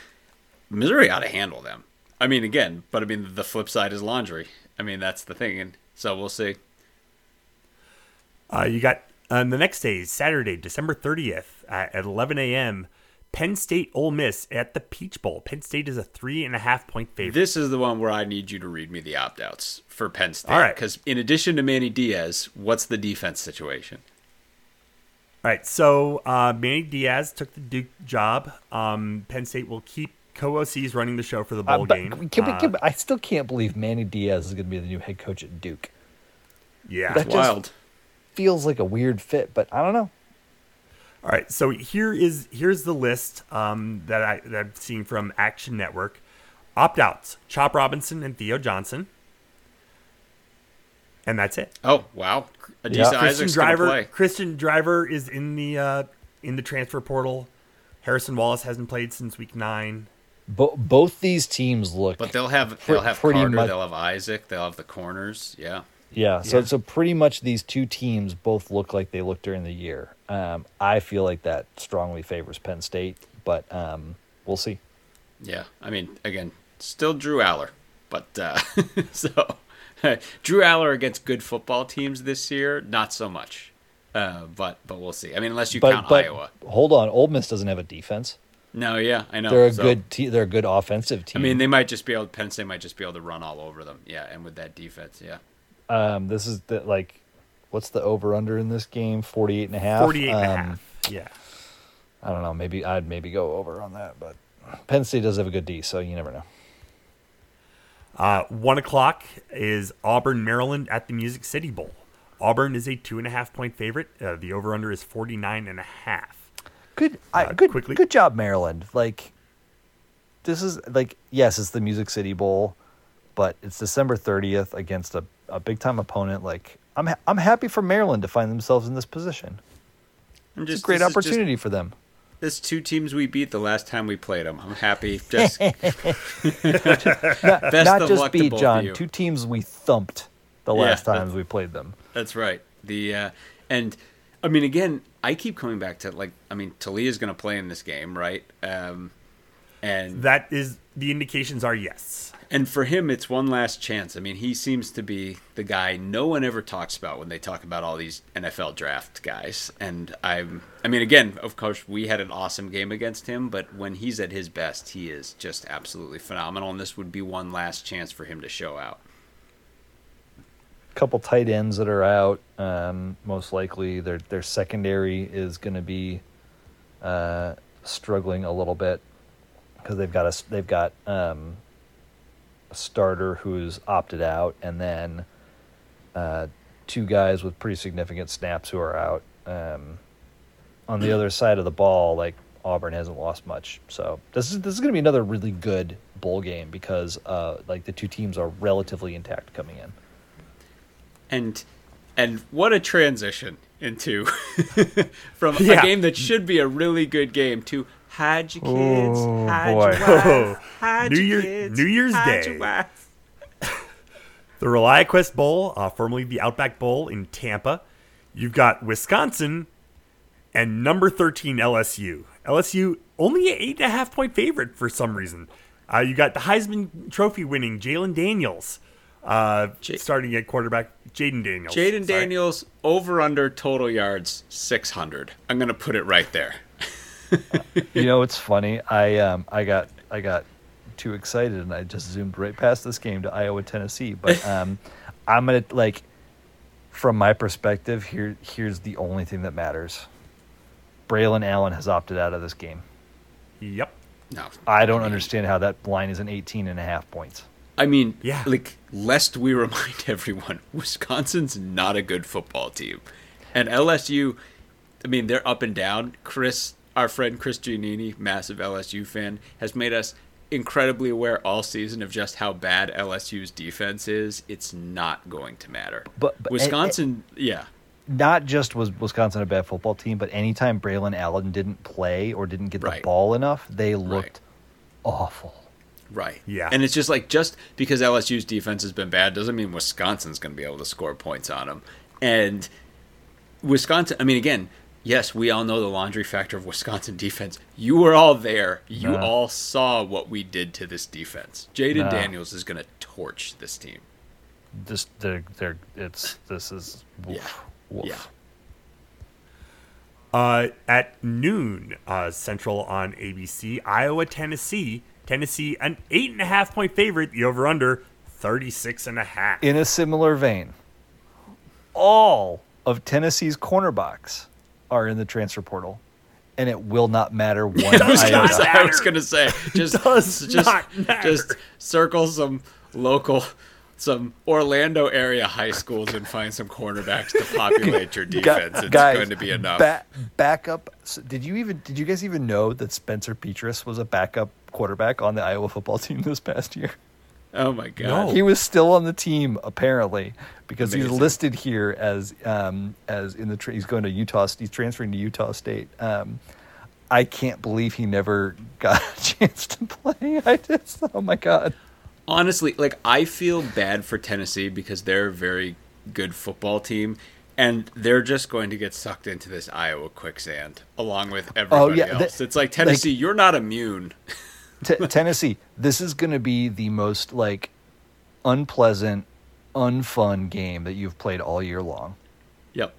Missouri ought to handle them. I mean, again, but I mean, the flip side is laundry. I mean, that's the thing, and so we'll see. Uh, you got on the next day, is Saturday, December 30th at, at 11 a.m. Penn State Ole Miss at the Peach Bowl. Penn State is a three and a half point favorite. This is the one where I need you to read me the opt outs for Penn State. All right. Because in addition to Manny Diaz, what's the defense situation? All right, so uh, Manny Diaz took the Duke job. Um, Penn State will keep co-OCs running the show for the bowl Uh, game. can we- Uh, can we- I still can't believe Manny Diaz is going to be the new head coach at Duke. yeah. That just- Wild. Feels like a weird fit, but I don't know. All right, so here is here's the list um, that I that I'm seeing from Action Network. Opt outs: Chop Robinson and Theo Johnson, and that's it. Oh wow, Adisa Yeah. Christian Isaac's Driver. play. Christian Driver is in the uh, in the transfer portal. Harrison Wallace hasn't played since week nine. Bo- both these teams look, But they'll have they'll have pretty Carter, much- they'll have Isaac, they'll have the corners. Yeah. Yeah. So Yeah. so pretty much these two teams both look like they look during the year. Um, I feel like that strongly favors Penn State, but um, we'll see. Yeah, I mean, again, still Drew Allar, but uh, so Drew Allar against good football teams this year, not so much. Uh, but but we'll see. I mean, unless you But count but Iowa. hold on, Ole Miss doesn't have a defense. No, yeah, I know. They're a So, good te- they're a good offensive team. I mean, they might just be able. Penn State might just be able to run all over them. Yeah, and with that defense, yeah. Um, this is the like, what's the over under in this game? 48 and a half. 48 and a Um, half. Yeah. I don't know. Maybe I'd maybe go over on that, but Penn State does have a good D, so you never know. Uh, one o'clock is Auburn, Maryland at the Music City Bowl. Auburn is a two and a half point favorite. Uh, the over under is 49 and a half. Good, I, Uh, good, quickly- good job, Maryland. Like, this is like, yes, it's the Music City Bowl, but it's December thirtieth against a, a big time opponent. Like, I'm ha- I'm happy for Maryland to find themselves in this position. I'm It's just a great this is just- opportunity for them. This two teams we beat the last time we played them. I'm happy. Just Not, Best not of just luck beat both John. Two teams we thumped the last that- times we played them. That's right. The uh, and I mean again, I keep coming back to like I mean Talia's going to play in this game, right? Um, and That is the indications are yes. and for him, it's one last chance. I mean, he seems to be the guy no one ever talks about when they talk about all these NFL draft guys. And I'm, I mean, again, of course, we had an awesome game against him, but when he's at his best, he is just absolutely phenomenal. And this would be one last chance for him to show out. A couple tight ends that are out. Um, most likely, their their secondary is going to be uh, struggling a little bit because they've got a they've got um, a starter who's opted out, and then uh, two guys with pretty significant snaps who are out. Um, on the other side of the ball, like Auburn hasn't lost much, so this is this is going to be another really good bowl game because uh, like the two teams are relatively intact coming in. And and what a transition into from Yeah. a game that should be a really good game to hide your kids, Oh, hide boy. your wife, hide New your Year- kids, New Year's hide Day. your wife. The ReliaQuest Bowl, uh, formerly the Outback Bowl in Tampa. You've got Wisconsin and number 13 LSU. LSU only an eight and a half point favorite for some reason. Uh, you got the Heisman Trophy winning Jalen Daniels Uh, J- starting at quarterback, Jayden Daniels. Jayden Daniels over under total yards 600. I'm going to put it right there. You know, it's funny. I um, I got I got too excited and I just zoomed right past this game to Iowa Tennessee. But um, I'm gonna like, from my perspective, here here's the only thing that matters. Braylon Allen has opted out of this game. Yep. No. I don't understand how that line is an 18 and a half points. I mean, Yeah. like, lest we remind everyone, Wisconsin's not a good football team. And LSU, I mean, they're up and down. Chris, our friend Chris Giannini, massive LSU fan, has made us incredibly aware all season of just how bad LSU's defense is. It's not going to matter. But- but- Wisconsin, yeah. Not just was Wisconsin a bad football team, but anytime Braylon Allen didn't play or didn't get the Right. ball enough, they looked awful. Right. Yeah. And it's just like just because LSU's defense has been bad doesn't mean Wisconsin's going to be able to score points on them. And Wisconsin, I mean, again, yes, we all know the laundry factor of Wisconsin defense. You were all there. You Nah. all saw what we did to this defense. Jayden Nah. Daniels is going to torch this team. This they're, they're it's this is woof, Yeah. woof. Yeah. Uh, at noon uh, Central on ABC, Iowa, Tennessee. Tennessee, an eight and a half point favorite. The over under 36 and a half. In a similar vein, all of Tennessee's cornerbacks are in the transfer portal, and it will not matter one I was gonna iota. say, I was gonna say, just does just not matter. just circle some local, some Orlando area high schools and find some cornerbacks to populate your Gu- defense. It's guys, going to be enough. Ba- backup. s- Did you even? Did you guys even know that Spencer Petras was a backup quarterback on the Iowa football team this past year? Oh my god! No. He was still on the team apparently because he's listed here as um, as in the tra- he's going to Utah. He's transferring to Utah State. Um, I can't believe he never got a chance to play. I just oh my god. Honestly, like I feel bad for Tennessee because they're a very good football team. And they're just going to get sucked into this Iowa quicksand along with everybody Oh, yeah, the- else. it's like Tennessee, you're not immune. T- Tennessee, this is going to be the most like unpleasant, unfun game that you've played all year long. Yep.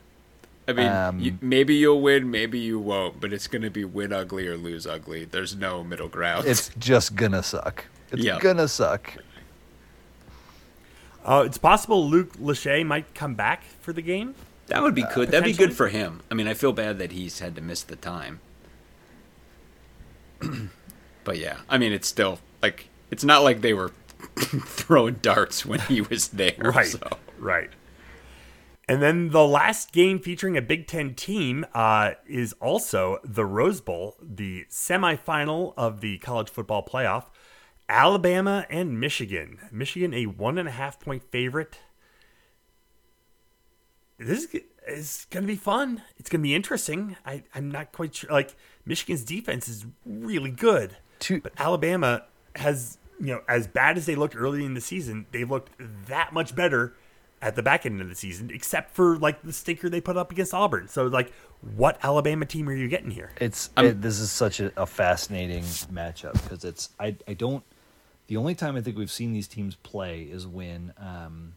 I mean, Um, you, maybe you'll win, maybe you won't, but it's going to be win ugly or lose ugly. There's no middle ground. It's just gonna suck. It's Yeah. gonna suck. Uh, it's possible Luke Lachey might come back for the game. that would be good. That'd be good for him. I mean, I feel bad that he's had to miss the time. but yeah, I mean, it's still like it's not like they were throwing darts when he was there. Right. So. Right. And then the last game featuring a Big Ten team uh, is also the Rose Bowl, the semifinal of the college football playoff. Alabama and Michigan. Michigan, a one and a half point favorite. This is, is going to be fun. It's going to be interesting. I, I'm not quite sure. Like, Michigan's defense is really good. Two- But Alabama has, you know, as bad as they looked early in the season, they've looked that much better at the back end of the season, except for like the stinker they put up against Auburn. So, like, what Alabama team are you getting here? It's it, this is such a, a fascinating matchup because it's I I don't the only time I think we've seen these teams play is when um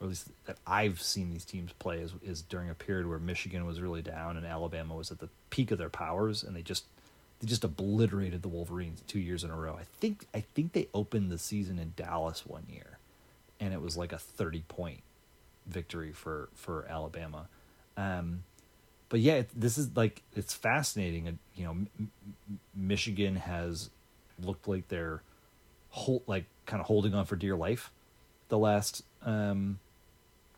or at least that I've seen these teams play is is during a period where Michigan was really down and Alabama was at the peak of their powers and they just they just obliterated the Wolverines two years in a row. I think I think they opened the season in Dallas one year and it was like a 30 point victory for for Alabama. Um but yeah, it, this is like it's fascinating. You know, M- Michigan has looked like they're hold, like kind of holding on for dear life the last um,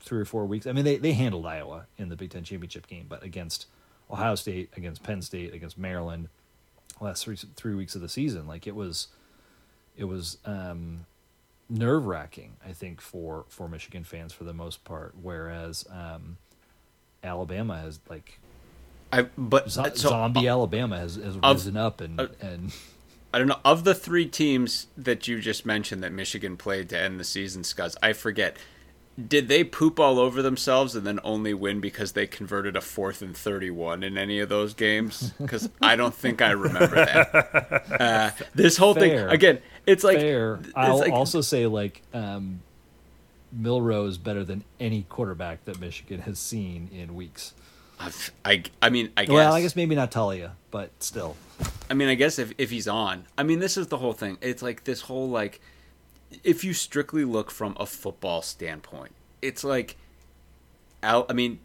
three or four weeks. I mean, they they handled Iowa in the Big Ten championship game, but against Ohio State, against Penn State, against Maryland, last three three weeks of the season, like it was, it was um, nerve wracking. I think for for Michigan fans for the most part, whereas. Um, Alabama has like I but zo- so, zombie Alabama has, has of- risen up and uh, and I don't know of the three teams that you just mentioned that Michigan played to end the season, Scuzz. I forget. Did they poop all over themselves and then only win because they converted a fourth and thirty-one in any of those games? Because I don't think I remember that. Uh, this whole Fair. thing again. It's like fair. it's I'll like- also say like um, Milroe is better than any quarterback that Michigan has seen in weeks. I've, I, I mean, I guess. Well, I guess maybe not Talia, but still. I mean, I guess if, if he's on, I mean, this is the whole thing. It's like this whole like, if you strictly look from a football standpoint, it's like, Al, I mean,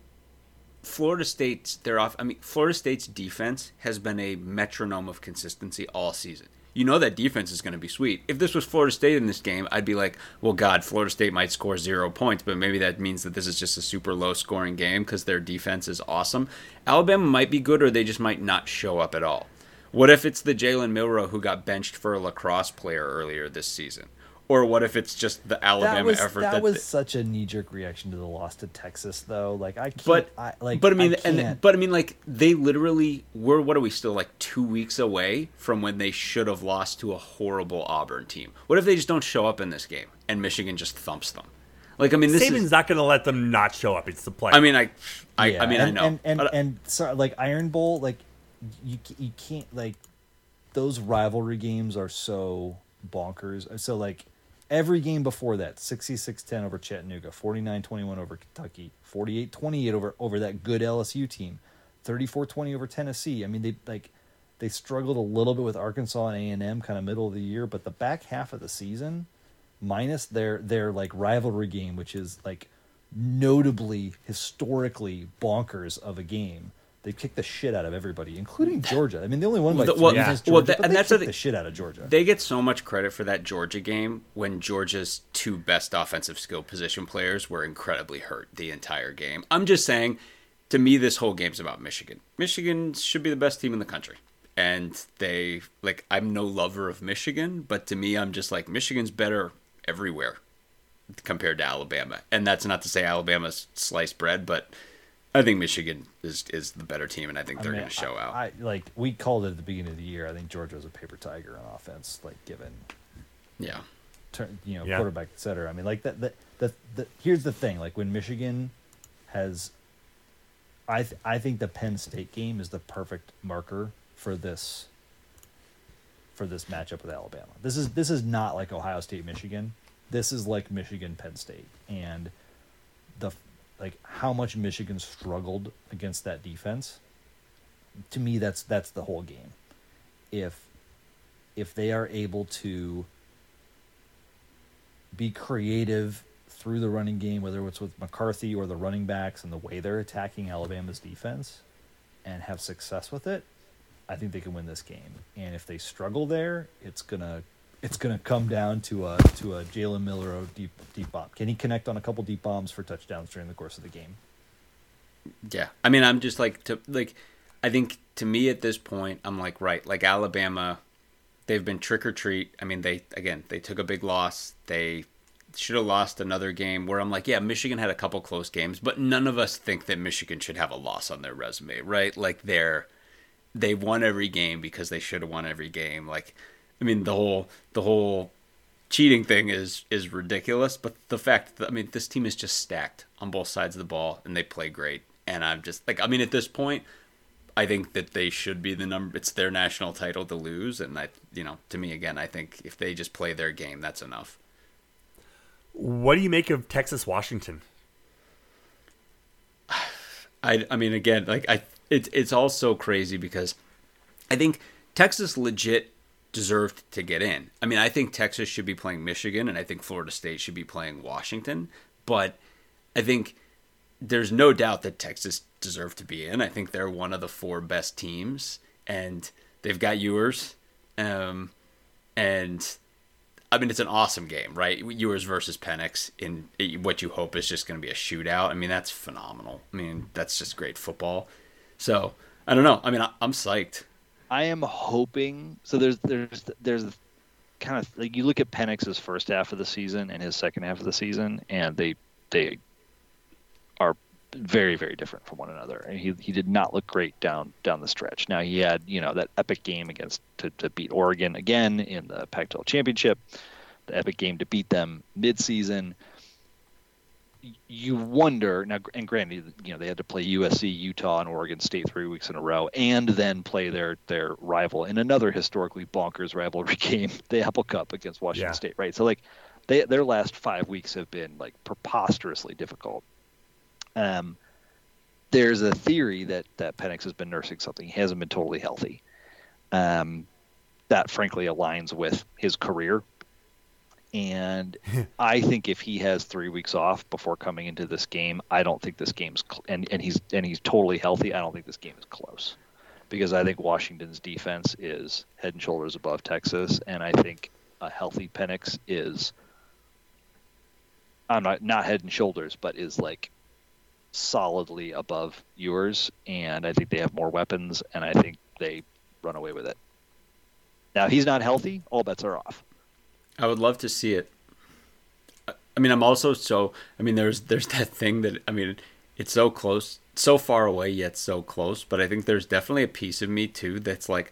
Florida State's they're off. I mean, Florida State's defense has been a metronome of consistency all season. You know that defense is going to be sweet. If this was Florida State in this game, I'd be like, well, God, Florida State might score zero points, but maybe that means that this is just a super low scoring game because their defense is awesome. Alabama might be good, or they just might not show up at all. What if it's the Jalen Milroe who got benched for a lacrosse player earlier this season? Or what if it's just the Alabama that was, effort that, that was th- such a knee jerk reaction to the loss to Texas, though. Like I can't. but I, like, but I mean, can't. and but I mean, like they literally were. What are we still like two weeks away from when they should have lost to a horrible Auburn team? What if they just don't show up in this game and Michigan just thumps them? Like I mean, this Saban's is. not going to let them not show up. It's the play. I mean, I, I, Yeah, I mean, and, I know. And and, But- and sorry, like Iron Bowl, like you you can't like those rivalry games are so bonkers. So like every game before that 66-10 over Chattanooga, 49-21 over Kentucky, 48-28 over over that good LSU team, 34-20 over Tennessee. I mean they like they struggled a little bit with Arkansas and A&M kind of middle of the year, but the back half of the season minus their their like rivalry game which is like notably historically bonkers of a game. They kicked the shit out of everybody, including Georgia. I mean, the only one by Well, three well, is yeah. Georgia, well, but that- and that's the kicked thing. the shit out of Georgia. They get so much credit for that Georgia game when Georgia's two best offensive skill position players were incredibly hurt the entire game. I'm just saying, to me, this whole game's about Michigan. Michigan should be the best team in the country. And they, like, I'm no lover of Michigan, but to me, I'm just like, Michigan's better everywhere compared to Alabama. And that's not to say Alabama's sliced bread, but I think Michigan is, is the better team, and I think they're mean, going to show I, out. I, like we called it at the beginning of the year. I think Georgia was a paper tiger on offense, like given yeah. turn, you know, Yeah. quarterback, et cetera. I mean, like that. The, the, the, here's the thing: like when Michigan has, I th- I think the Penn State game is the perfect marker for this. For this matchup with Alabama, this is this is not like Ohio State Michigan. This is like Michigan Penn State, and the like how much Michigan struggled against that defense. To me, that's that's the whole game. If if they are able to be creative through the running game, whether it's with McCarthy or the running backs and the way they're attacking Alabama's defense, and have success with it, I think they can win this game. And if they struggle there, it's gonna it's gonna come down to a to a Jalen Milroe deep deep bomb. Can he connect on a couple deep bombs for touchdowns during the course of the game? Yeah, I mean, I'm just like to like, I think to me at this point, I'm like right, like Alabama, they've been trick or treat. I mean, they again they took a big loss. They should have lost another game. Where I'm like, yeah, Michigan had a couple close games, but none of us think that Michigan should have a loss on their resume, right? Like they're they won every game because they should have won every game. Like, I mean, the whole the whole cheating thing is is ridiculous, but the fact that I mean this team is just stacked on both sides of the ball and they play great. And I'm just like I mean at this point, I think that they should be the number. It's their national title to lose, and I you know to me again I think if they just play their game, that's enough. what do you make of Texas Washington? I, I mean, again, like I, it's it's all so crazy because I think Texas legit deserved to get in. I mean, I think Texas should be playing Michigan, and I think Florida State should be playing Washington. But I think there's no doubt that Texas deserved to be in. I think they're one of the four best teams, and they've got Ewers, um, and I mean, it's an awesome game, right? Ewers versus Penix in what you hope is just going to be a shootout. I mean, that's phenomenal. I mean, that's just great football. So I don't know. I mean, I, I'm psyched. I am hoping. So there's there's there's kind of like you look at Penix's first half of the season and his second half of the season, and they they are very very different from one another. And he he did not look great down down the stretch. Now he had you know that epic game against to, to beat Oregon again in the Pac-12 championship, the epic game to beat them midseason. You wonder now, and granted, you know they had to play USC, Utah, and Oregon State three weeks in a row, and then play their their rival in another historically bonkers rivalry game, the Apple Cup against Washington Yeah. State, right? So like, They their last five weeks have been like preposterously difficult. Um, there's a theory that that Penix has been nursing something. He hasn't been totally healthy. Um, that frankly aligns with his career. And I think if he has three weeks off before coming into this game, I don't think this game's cl- and and he's and he's totally healthy. I don't think this game is close because I think Washington's defense is head and shoulders above Texas, and I think a healthy Penix is I'm not not head and shoulders, but is like solidly above Ewers, and I think they have more weapons, and I think they run away with it. Now he's not healthy; all bets are off. I would love to see it. I mean, I'm also so. I mean, there's there's that thing that I mean, it's so close, so far away yet so close. But I think there's definitely a piece of me too that's like,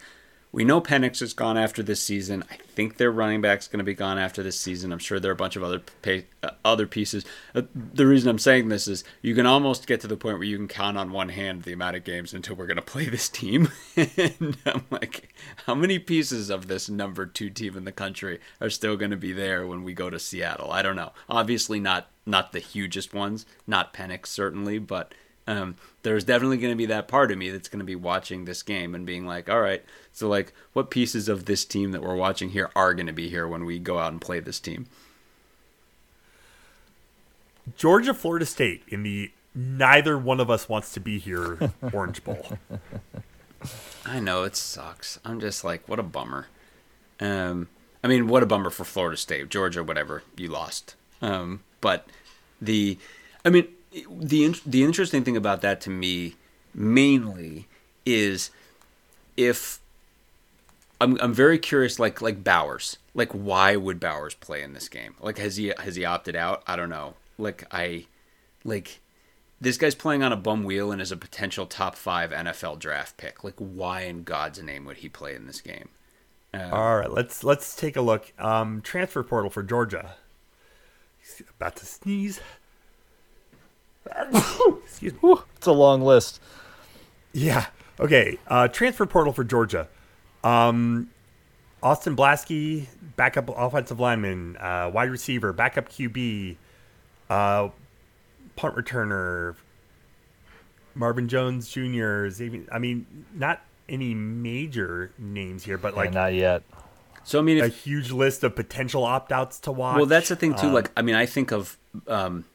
we know Penix is gone after this season. I think their running back's going to be gone after this season. I'm sure there are a bunch of other pay, uh, other pieces. Uh, the reason I'm saying this is you can almost get to the point where you can count on one hand the amount of games until we're going to play this team. and I'm like, how many pieces of this number two team in the country are still going to be there when we go to Seattle? I don't know. Obviously not not the hugest ones, not Penix certainly, but um, there's definitely going to be that part of me that's going to be watching this game and being like, all right, so like, what pieces of this team that we're watching here are going to be here when we go out and play this team? Georgia, Florida State in the neither one of us wants to be here Orange Bowl. I know it sucks. I'm just like, what a bummer. Um, I mean, what a bummer for Florida State, Georgia, whatever you lost. Um, but the, I mean, the the interesting thing about that to me mainly is if I'm I'm very curious like like Bowers like why would Bowers play in this game? Like has he has he opted out? I don't know. Like I like this guy's playing on a bum wheel and is a potential top five NFL draft pick. Like why in God's name would he play in this game? Um, all right let's let's take a look. Um, transfer portal for Georgia. About to sneeze Excuse me. it's a long list. Yeah. Okay. Uh, transfer portal for Georgia. Um, Austin Blaske, backup offensive lineman, uh, wide receiver, backup QB, uh, punt returner, Marvin Jones Jr. I mean, not any major names here, but like yeah, not yet. So I mean, if, a huge list of potential opt outs to watch. Well, that's the thing too. Um, like, I mean, I think of um,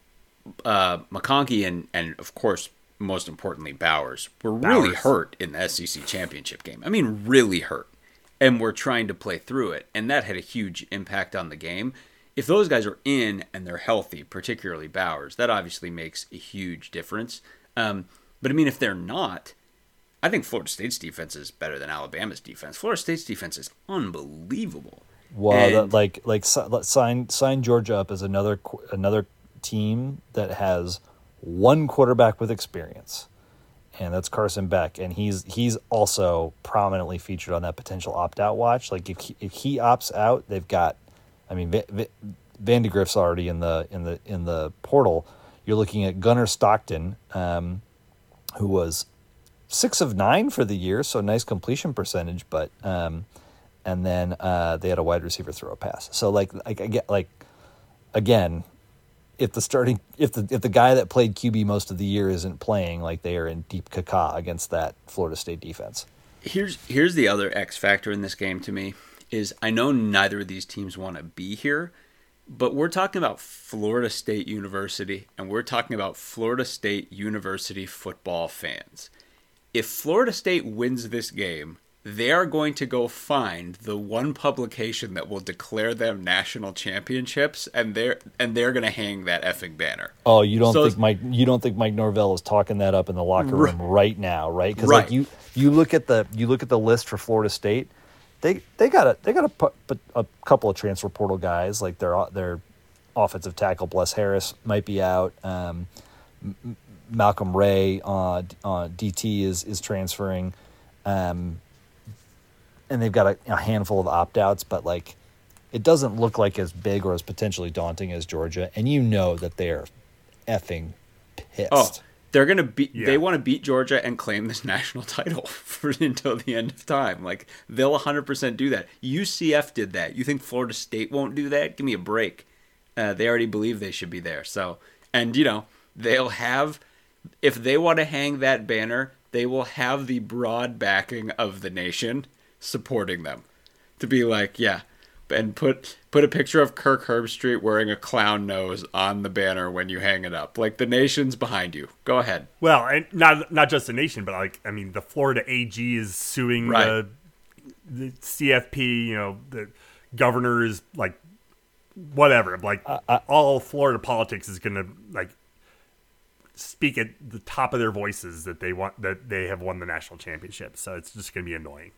uh, McConkey and and of course most importantly Bowers were really Bowers. hurt in the SEC championship game. I mean, really hurt, and we're trying to play through it, and that had a huge impact on the game. If those guys are in and they're healthy, particularly Bowers, that obviously makes a huge difference. Um, but I mean, if they're not, I think Florida State's defense is better than Alabama's defense. Florida State's defense is unbelievable. Well, that, like like sign sign Georgia up as another another team that has one quarterback with experience, and that's Carson Beck, and he's he's also prominently featured on that potential opt out watch. Like if he, if he opts out, they've got, I mean, v- Vandagriff's already in the in the in the portal. You're looking at Gunnar Stockton, um, who was six of nine for the year, so nice completion percentage, but. Um, and then uh, they had a wide receiver throw a pass. So like, like I get like, again, if the starting if the if the guy that played QB most of the year isn't playing, like they are in deep caca against that Florida State defense. Here's here's the other X factor in this game to me is I know neither of these teams want to be here, but we're talking about Florida State University and we're talking about Florida State University football fans. If Florida State wins this game, they are going to go find the one publication that will declare them national championships and they're and they're going to hang that effing banner. Oh, you don't so, think Mike you don't think Mike Norvell is talking that up in the locker room right, right now, right? Cuz right. like you you look at the you look at the list for Florida State, they they got a they got a, put a couple of transfer portal guys like their their offensive tackle Bless Harris might be out. Um, Malcolm Ray uh, uh, DT is is transferring. Um, and they've got a, a handful of opt outs, but like it doesn't look like as big or as potentially daunting as Georgia, and you know that they're effing pissed. Oh, they're gonna beat. Yeah. They want to beat Georgia and claim this national title for until the end of time. Like they'll 100 percent do that. UCF did that. You think Florida State won't do that? Give me a break. Uh, they already believe they should be there. So, and you know, they'll have if they want to hang that banner, they will have the broad backing of the nation supporting them to be like, yeah, and put put a picture of Kirk Herbstreit wearing a clown nose on the banner when you hang it up. Like the nation's behind you. Go ahead. Well, and not not just the nation, but like I mean, the Florida AG is suing Right. the the CFP. You know, the governor is like whatever. Like uh, uh, all Florida politics is going to like speak at the top of their voices that they want that they have won the national championship. So it's just going to be annoying.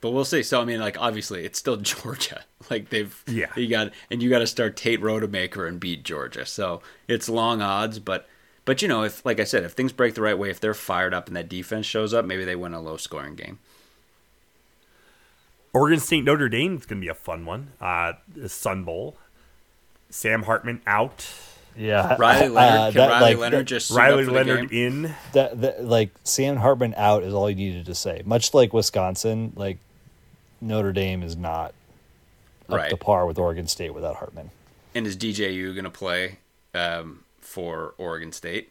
But we'll see. So I mean, like obviously, it's still Georgia. Like they've Yeah. you got and you got to start Tate Rodemaker and beat Georgia. So it's long odds, but but you know if like I said, if things break the right way, if they're fired up and that defense shows up, maybe they win a low scoring game. Oregon State Notre Dame is going to be a fun one. Uh, the Sun Bowl. Sam Hartman out. Yeah, Riley Leonard, uh, can that, Riley like, Leonard that- just suit Riley up for the Leonard game? in. that, that like Sam Hartman out is all you needed to say. Much like Wisconsin, like Notre Dame is not up Right. to par with Oregon State without Hartman. And is DJU going to play um, for Oregon State?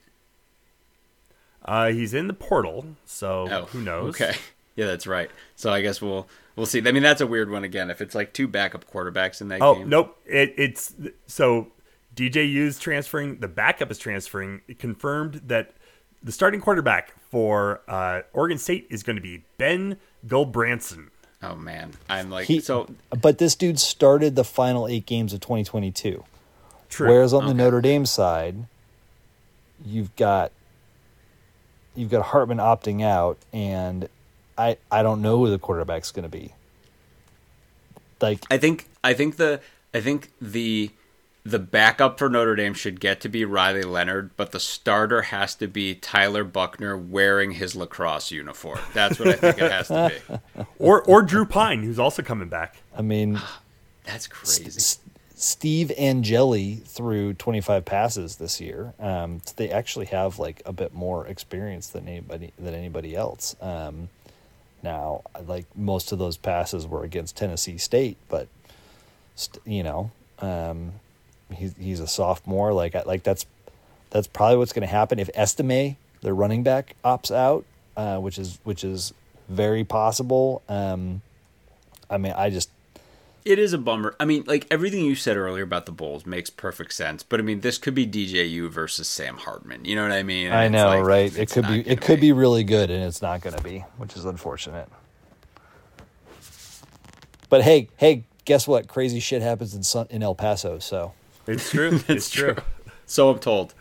Uh, he's in the portal, so Oh, who knows? Okay, yeah, that's right. So I guess we'll we'll see. I mean, that's a weird one again. If it's like two backup quarterbacks in that Oh game, nope. It, it's so DJU's transferring. The backup is transferring. It confirmed that the starting quarterback for uh, Oregon State is going to be Ben Gulbranson. Oh man, I'm like He, so. but this dude started the final eight games of 2022. True. Whereas on the Notre Dame side, you've got you've got Hartman opting out, and I I don't know who the quarterback's going to be. Like I think I think the I think the the backup for Notre Dame should get to be Riley Leonard, but the starter has to be Tyler Buchner wearing his lacrosse uniform. That's what I think it has to be. or or Drew Pyne, who's also coming back. I mean, That's S- crazy. S- Steve Angeli threw 25 passes this year. Um, so they actually have like a bit more experience than anybody than anybody else. Um, now, like most of those passes were against Tennessee State, but st- you know, um, he's he's a sophomore. Like I, like that's that's probably what's going to happen if Estime, their running back, opts out, uh, which is which is very possible. Um, I mean, I just It is a bummer. I mean, like everything you said earlier about the Bulls makes perfect sense. But I mean, this could be DJU versus Sam Hartman. You know what I mean? And I know, like, right? It could be it could be really good and it's not going to be, which is unfortunate. But hey, hey, guess what? Crazy shit happens in in El Paso, so It's true. it's true. So I'm told.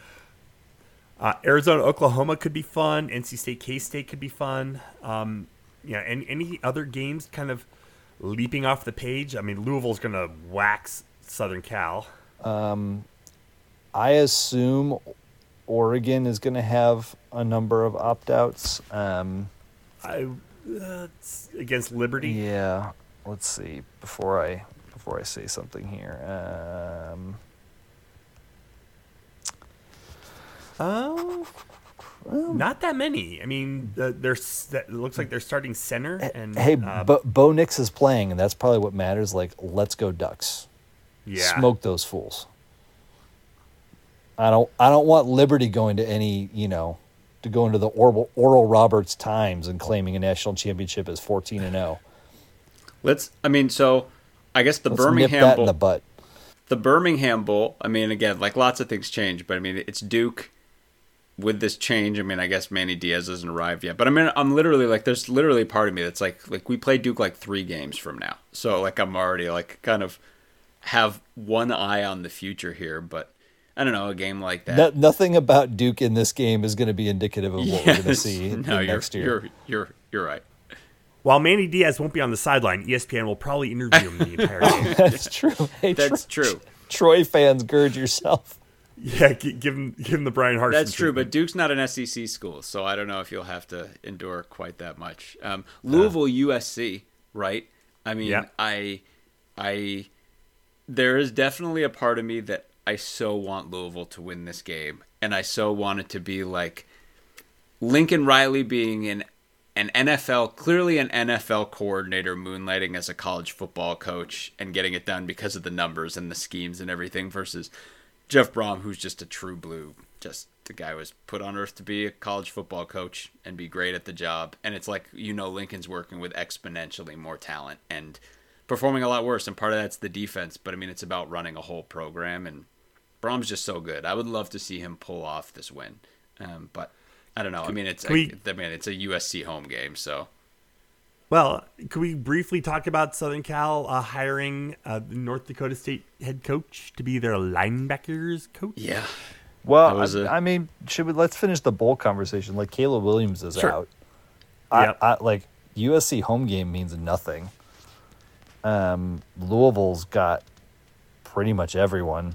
Uh, Arizona, Oklahoma could be fun. NC State, K State could be fun. Um, yeah, any any other games kind of leaping off the page? I mean, Louisville's going to wax Southern Cal. I assume Oregon is going to have a number of opt-outs. Um, I, uh, it's against Liberty. yeah, let's see before I before I say something here. Um, Oh, not that many. I mean, uh, there's it looks like they're starting center and hey, uh, Bo, Bo Nix is playing, and that's probably what matters. Like, let's go Ducks. yeah, smoke those fools. I don't I don't want Liberty going to any, you know, to go into the Oral, Oral Roberts Times and claiming a national championship as 14 and 0. Let's. I mean, so I guess the Let's nip Birmingham that Bowl. in the butt. the Birmingham Bowl, I mean, again, like lots of things change, but I mean, it's Duke. With this change, I mean, I guess Manny Diaz hasn't arrived yet, but I mean, I'm literally like, there's literally part of me that's like, like we play Duke like three games from now, so like I'm already like kind of have one eye on the future here, but I don't know, a game like that. No, nothing about Duke in this game is going to be indicative of what we're going to Yes. see in no, you're, next year. you're you're you're right. While Manny Diaz won't be on the sideline, ESPN will probably interview him the entire game. That's true. Hey, That's Troy, true. Troy fans, gird yourself. Yeah, give him give him the Brian Harson. That's true, but. Duke's not an SEC school, so I don't know if you'll have to endure quite that much. Um, Louisville, USC, right? I mean, Yeah. I, I, there is definitely a part of me that I so want Louisville to win this game, and I so want it to be like Lincoln Riley being an an NFL, clearly an NFL coordinator moonlighting as a college football coach and getting it done because of the numbers and the schemes and everything versus Jeff Brohm, who's just a true blue, just the guy was put on earth to be a college football coach and be great at the job. And it's like, you know, Lincoln's working with exponentially more talent and performing a lot worse. And part of that's the defense, but I mean, it's about running a whole program. And Brohm's just so good. I would love to see him pull off this win. Um, but I don't know. I mean, it's we, I mean, it's a USC home game, so. Well, could we briefly talk about Southern Cal uh, hiring uh, the North Dakota State head coach to be their linebackers coach? Yeah. Well, I, I mean, should we let's finish the bowl conversation? Like Caleb Williams is Sure. out. I, I like USC home game means nothing. Um, Louisville's got pretty much everyone.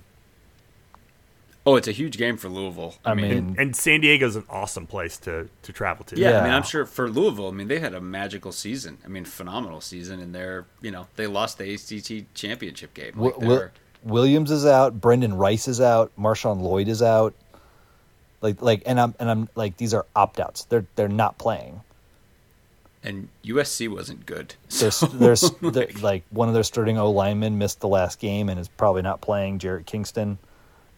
Oh, it's a huge game for Louisville. I mean, And, and San Diego's an awesome place to, to travel to. yeah, I mean. I'm sure for Louisville, I mean, they had a magical season. I mean, phenomenal season, and they're, you know, they lost the ACC championship game. Like, Wi- Wi- Williams is out. Brendan Rice is out. Marshawn Lloyd is out. Like, like, and I'm and I'm like, these are opt outs. They're they're not playing. and USC wasn't good. There's, So, there's they're- like one of their starting O linemen missed the last game and is probably not playing. Jarrett Kingston.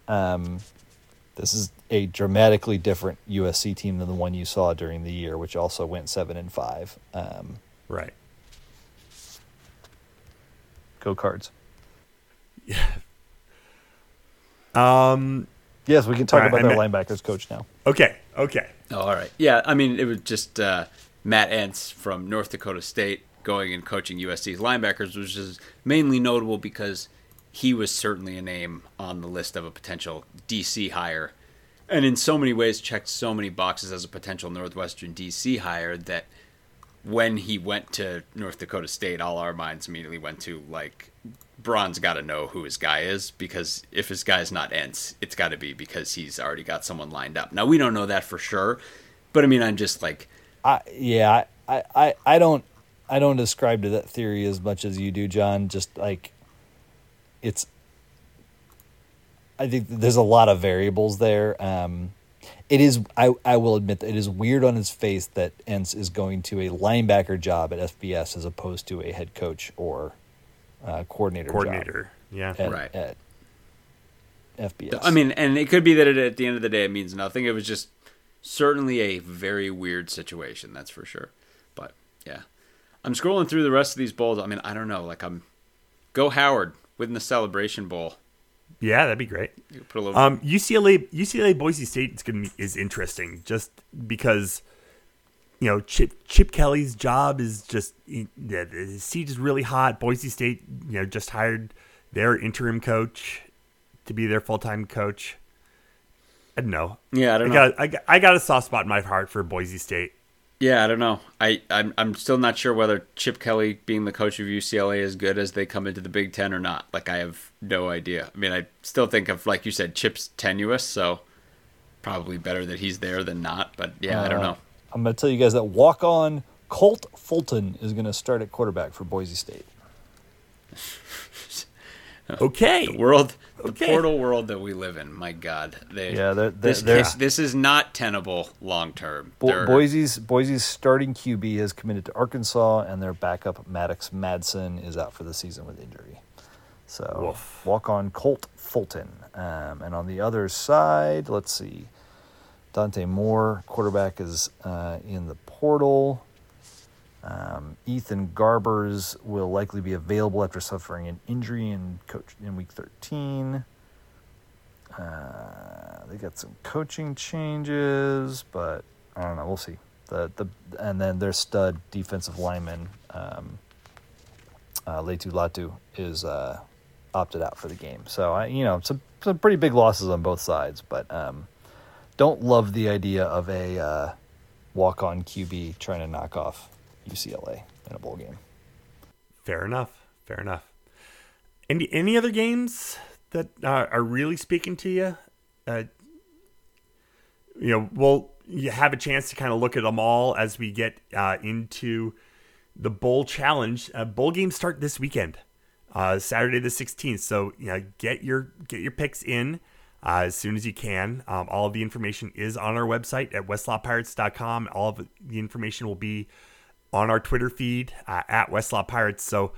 Um, this is a dramatically different USC team than the one you saw during the year, which also went seven and five. Um, Right. go Cards. Yeah. Um, Yes, we can talk All right, about I their meant- linebackers coach now. okay. Okay. Oh, all right. Yeah, I mean, it was just uh, Matt Entz from North Dakota State going and coaching USC's linebackers, which is mainly notable because he was certainly a name on the list of a potential DC hire. And in so many ways, checked so many boxes as a potential Northwestern DC hire that when he went to North Dakota State, all our minds immediately went to like Braun's got to know who his guy is because if his guy's not Entz, it's got to be because he's already got someone lined up. Now we don't know that for sure, but I mean, I'm just like, I yeah, I, I, I don't I don't ascribe to that theory as much as you do, John. Just like it's I think there's a lot of variables there. Um it is I, I will admit that it is weird on his face that Entz is going to a linebacker job at FBS as opposed to a head coach or uh, coordinator job Coordinator. Yeah. at, Right. at FBS. I mean, and it could be that it, at the end of the day it means nothing. It was just certainly a very weird situation, that's for sure. But yeah, I'm scrolling through the rest of these bowls. I mean, I don't know. Like I'm go Howard win the Celebration Bowl. Yeah, that'd be great. You put a little. Um, UCLA, UCLA, Boise State is be, is interesting just because you know Chip Chip Kelly's job is just the the seat is really hot. Boise State, you know, just hired their interim coach to be their full time coach. I don't know. yeah, I don't I know. got, I got I got a soft spot in my heart for Boise State. Yeah, I don't know. I I'm I'm still not sure whether Chip Kelly being the coach of UCLA is good as they come into the Big Ten or not. Like I have no idea. I mean, I still think of like you said, Chip's tenuous, so probably better that he's there than not. But yeah, I don't Uh, know. I'm going to tell you guys that walk on Colt Fulton is going to start at quarterback for Boise State. Okay, The world, the Okay. portal world that we live in. My God, they, Yeah, they're- they're- this they're- this, this is not tenable long term. Bo- Boise's Boise's starting QB has committed to Arkansas, and their backup Maddux Madsen is out for the season with injury. So Woof. walk on Colt Fulton, um, and on the other side, let's see, Dante Moore, quarterback, is uh, in the portal. Um, Ethan Garbers will likely be available after suffering an injury in coach in week thirteen. Uh, they got some coaching changes, but I don't know. We'll see. The the and then their stud defensive lineman, um, uh, Laiatu Latu, is uh, opted out for the game. So I, you know, some some pretty big losses on both sides, but um, don't love the idea of a uh, walk on QB trying to knock off UCLA in a bowl game. fair enough. Fair enough. Any any other games that uh, are really speaking to you? Uh, you know, we'll you have a chance to kind of look at them all as we get uh, into the bowl challenge. Uh, bowl games start this weekend, uh, Saturday the sixteenth. So you know, get your get your picks in. uh, as soon as you can. Um, all of the information is on our website at westlotpirates.com. All of the information will be on our Twitter feed uh, at West Lot Pirates. So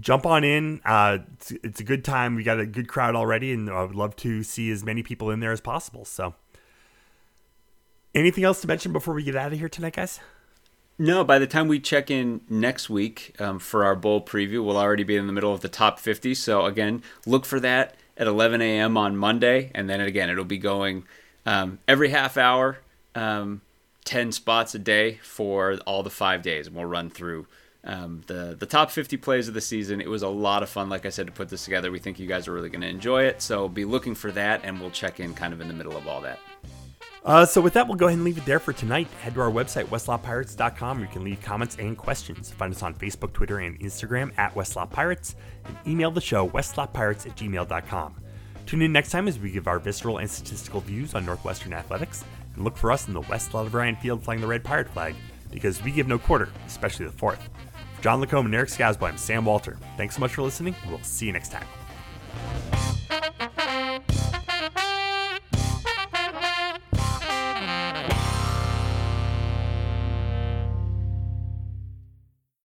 jump on in. Uh, it's, it's, a good time. We got a good crowd already, and I would love to see as many people in there as possible. So, anything else to mention before we get out of here tonight, guys? No, by the time we check in next week um, for our bowl preview, we'll already be in the middle of the top 50. So, again, look for that at 11 a.m. on Monday. And then again, it'll be going um, every half hour, um, 10 spots a day for all the five days. And we'll run through um, the, the top 50 plays of the season. It was a lot of fun, like I said, to put this together. We think you guys are really going to enjoy it. So, be looking for that, and we'll check in kind of in the middle of all that. Uh, so with that, we'll go ahead and leave it there for tonight. Head to our website, westlotpirates.com, where you can leave comments and questions. Find us on Facebook, Twitter, and Instagram at westlotpirates, and email the show, westlotpirates at gmail.com. Tune in next time as we give our visceral and statistical views on Northwestern athletics, and look for us in the west lot of Ryan Field flying the red pirate flag, because we give no quarter, especially the fourth. For John Lacombe and Eric Scousby, I'm Sam Walter. Thanks so much for listening, we'll see you next time.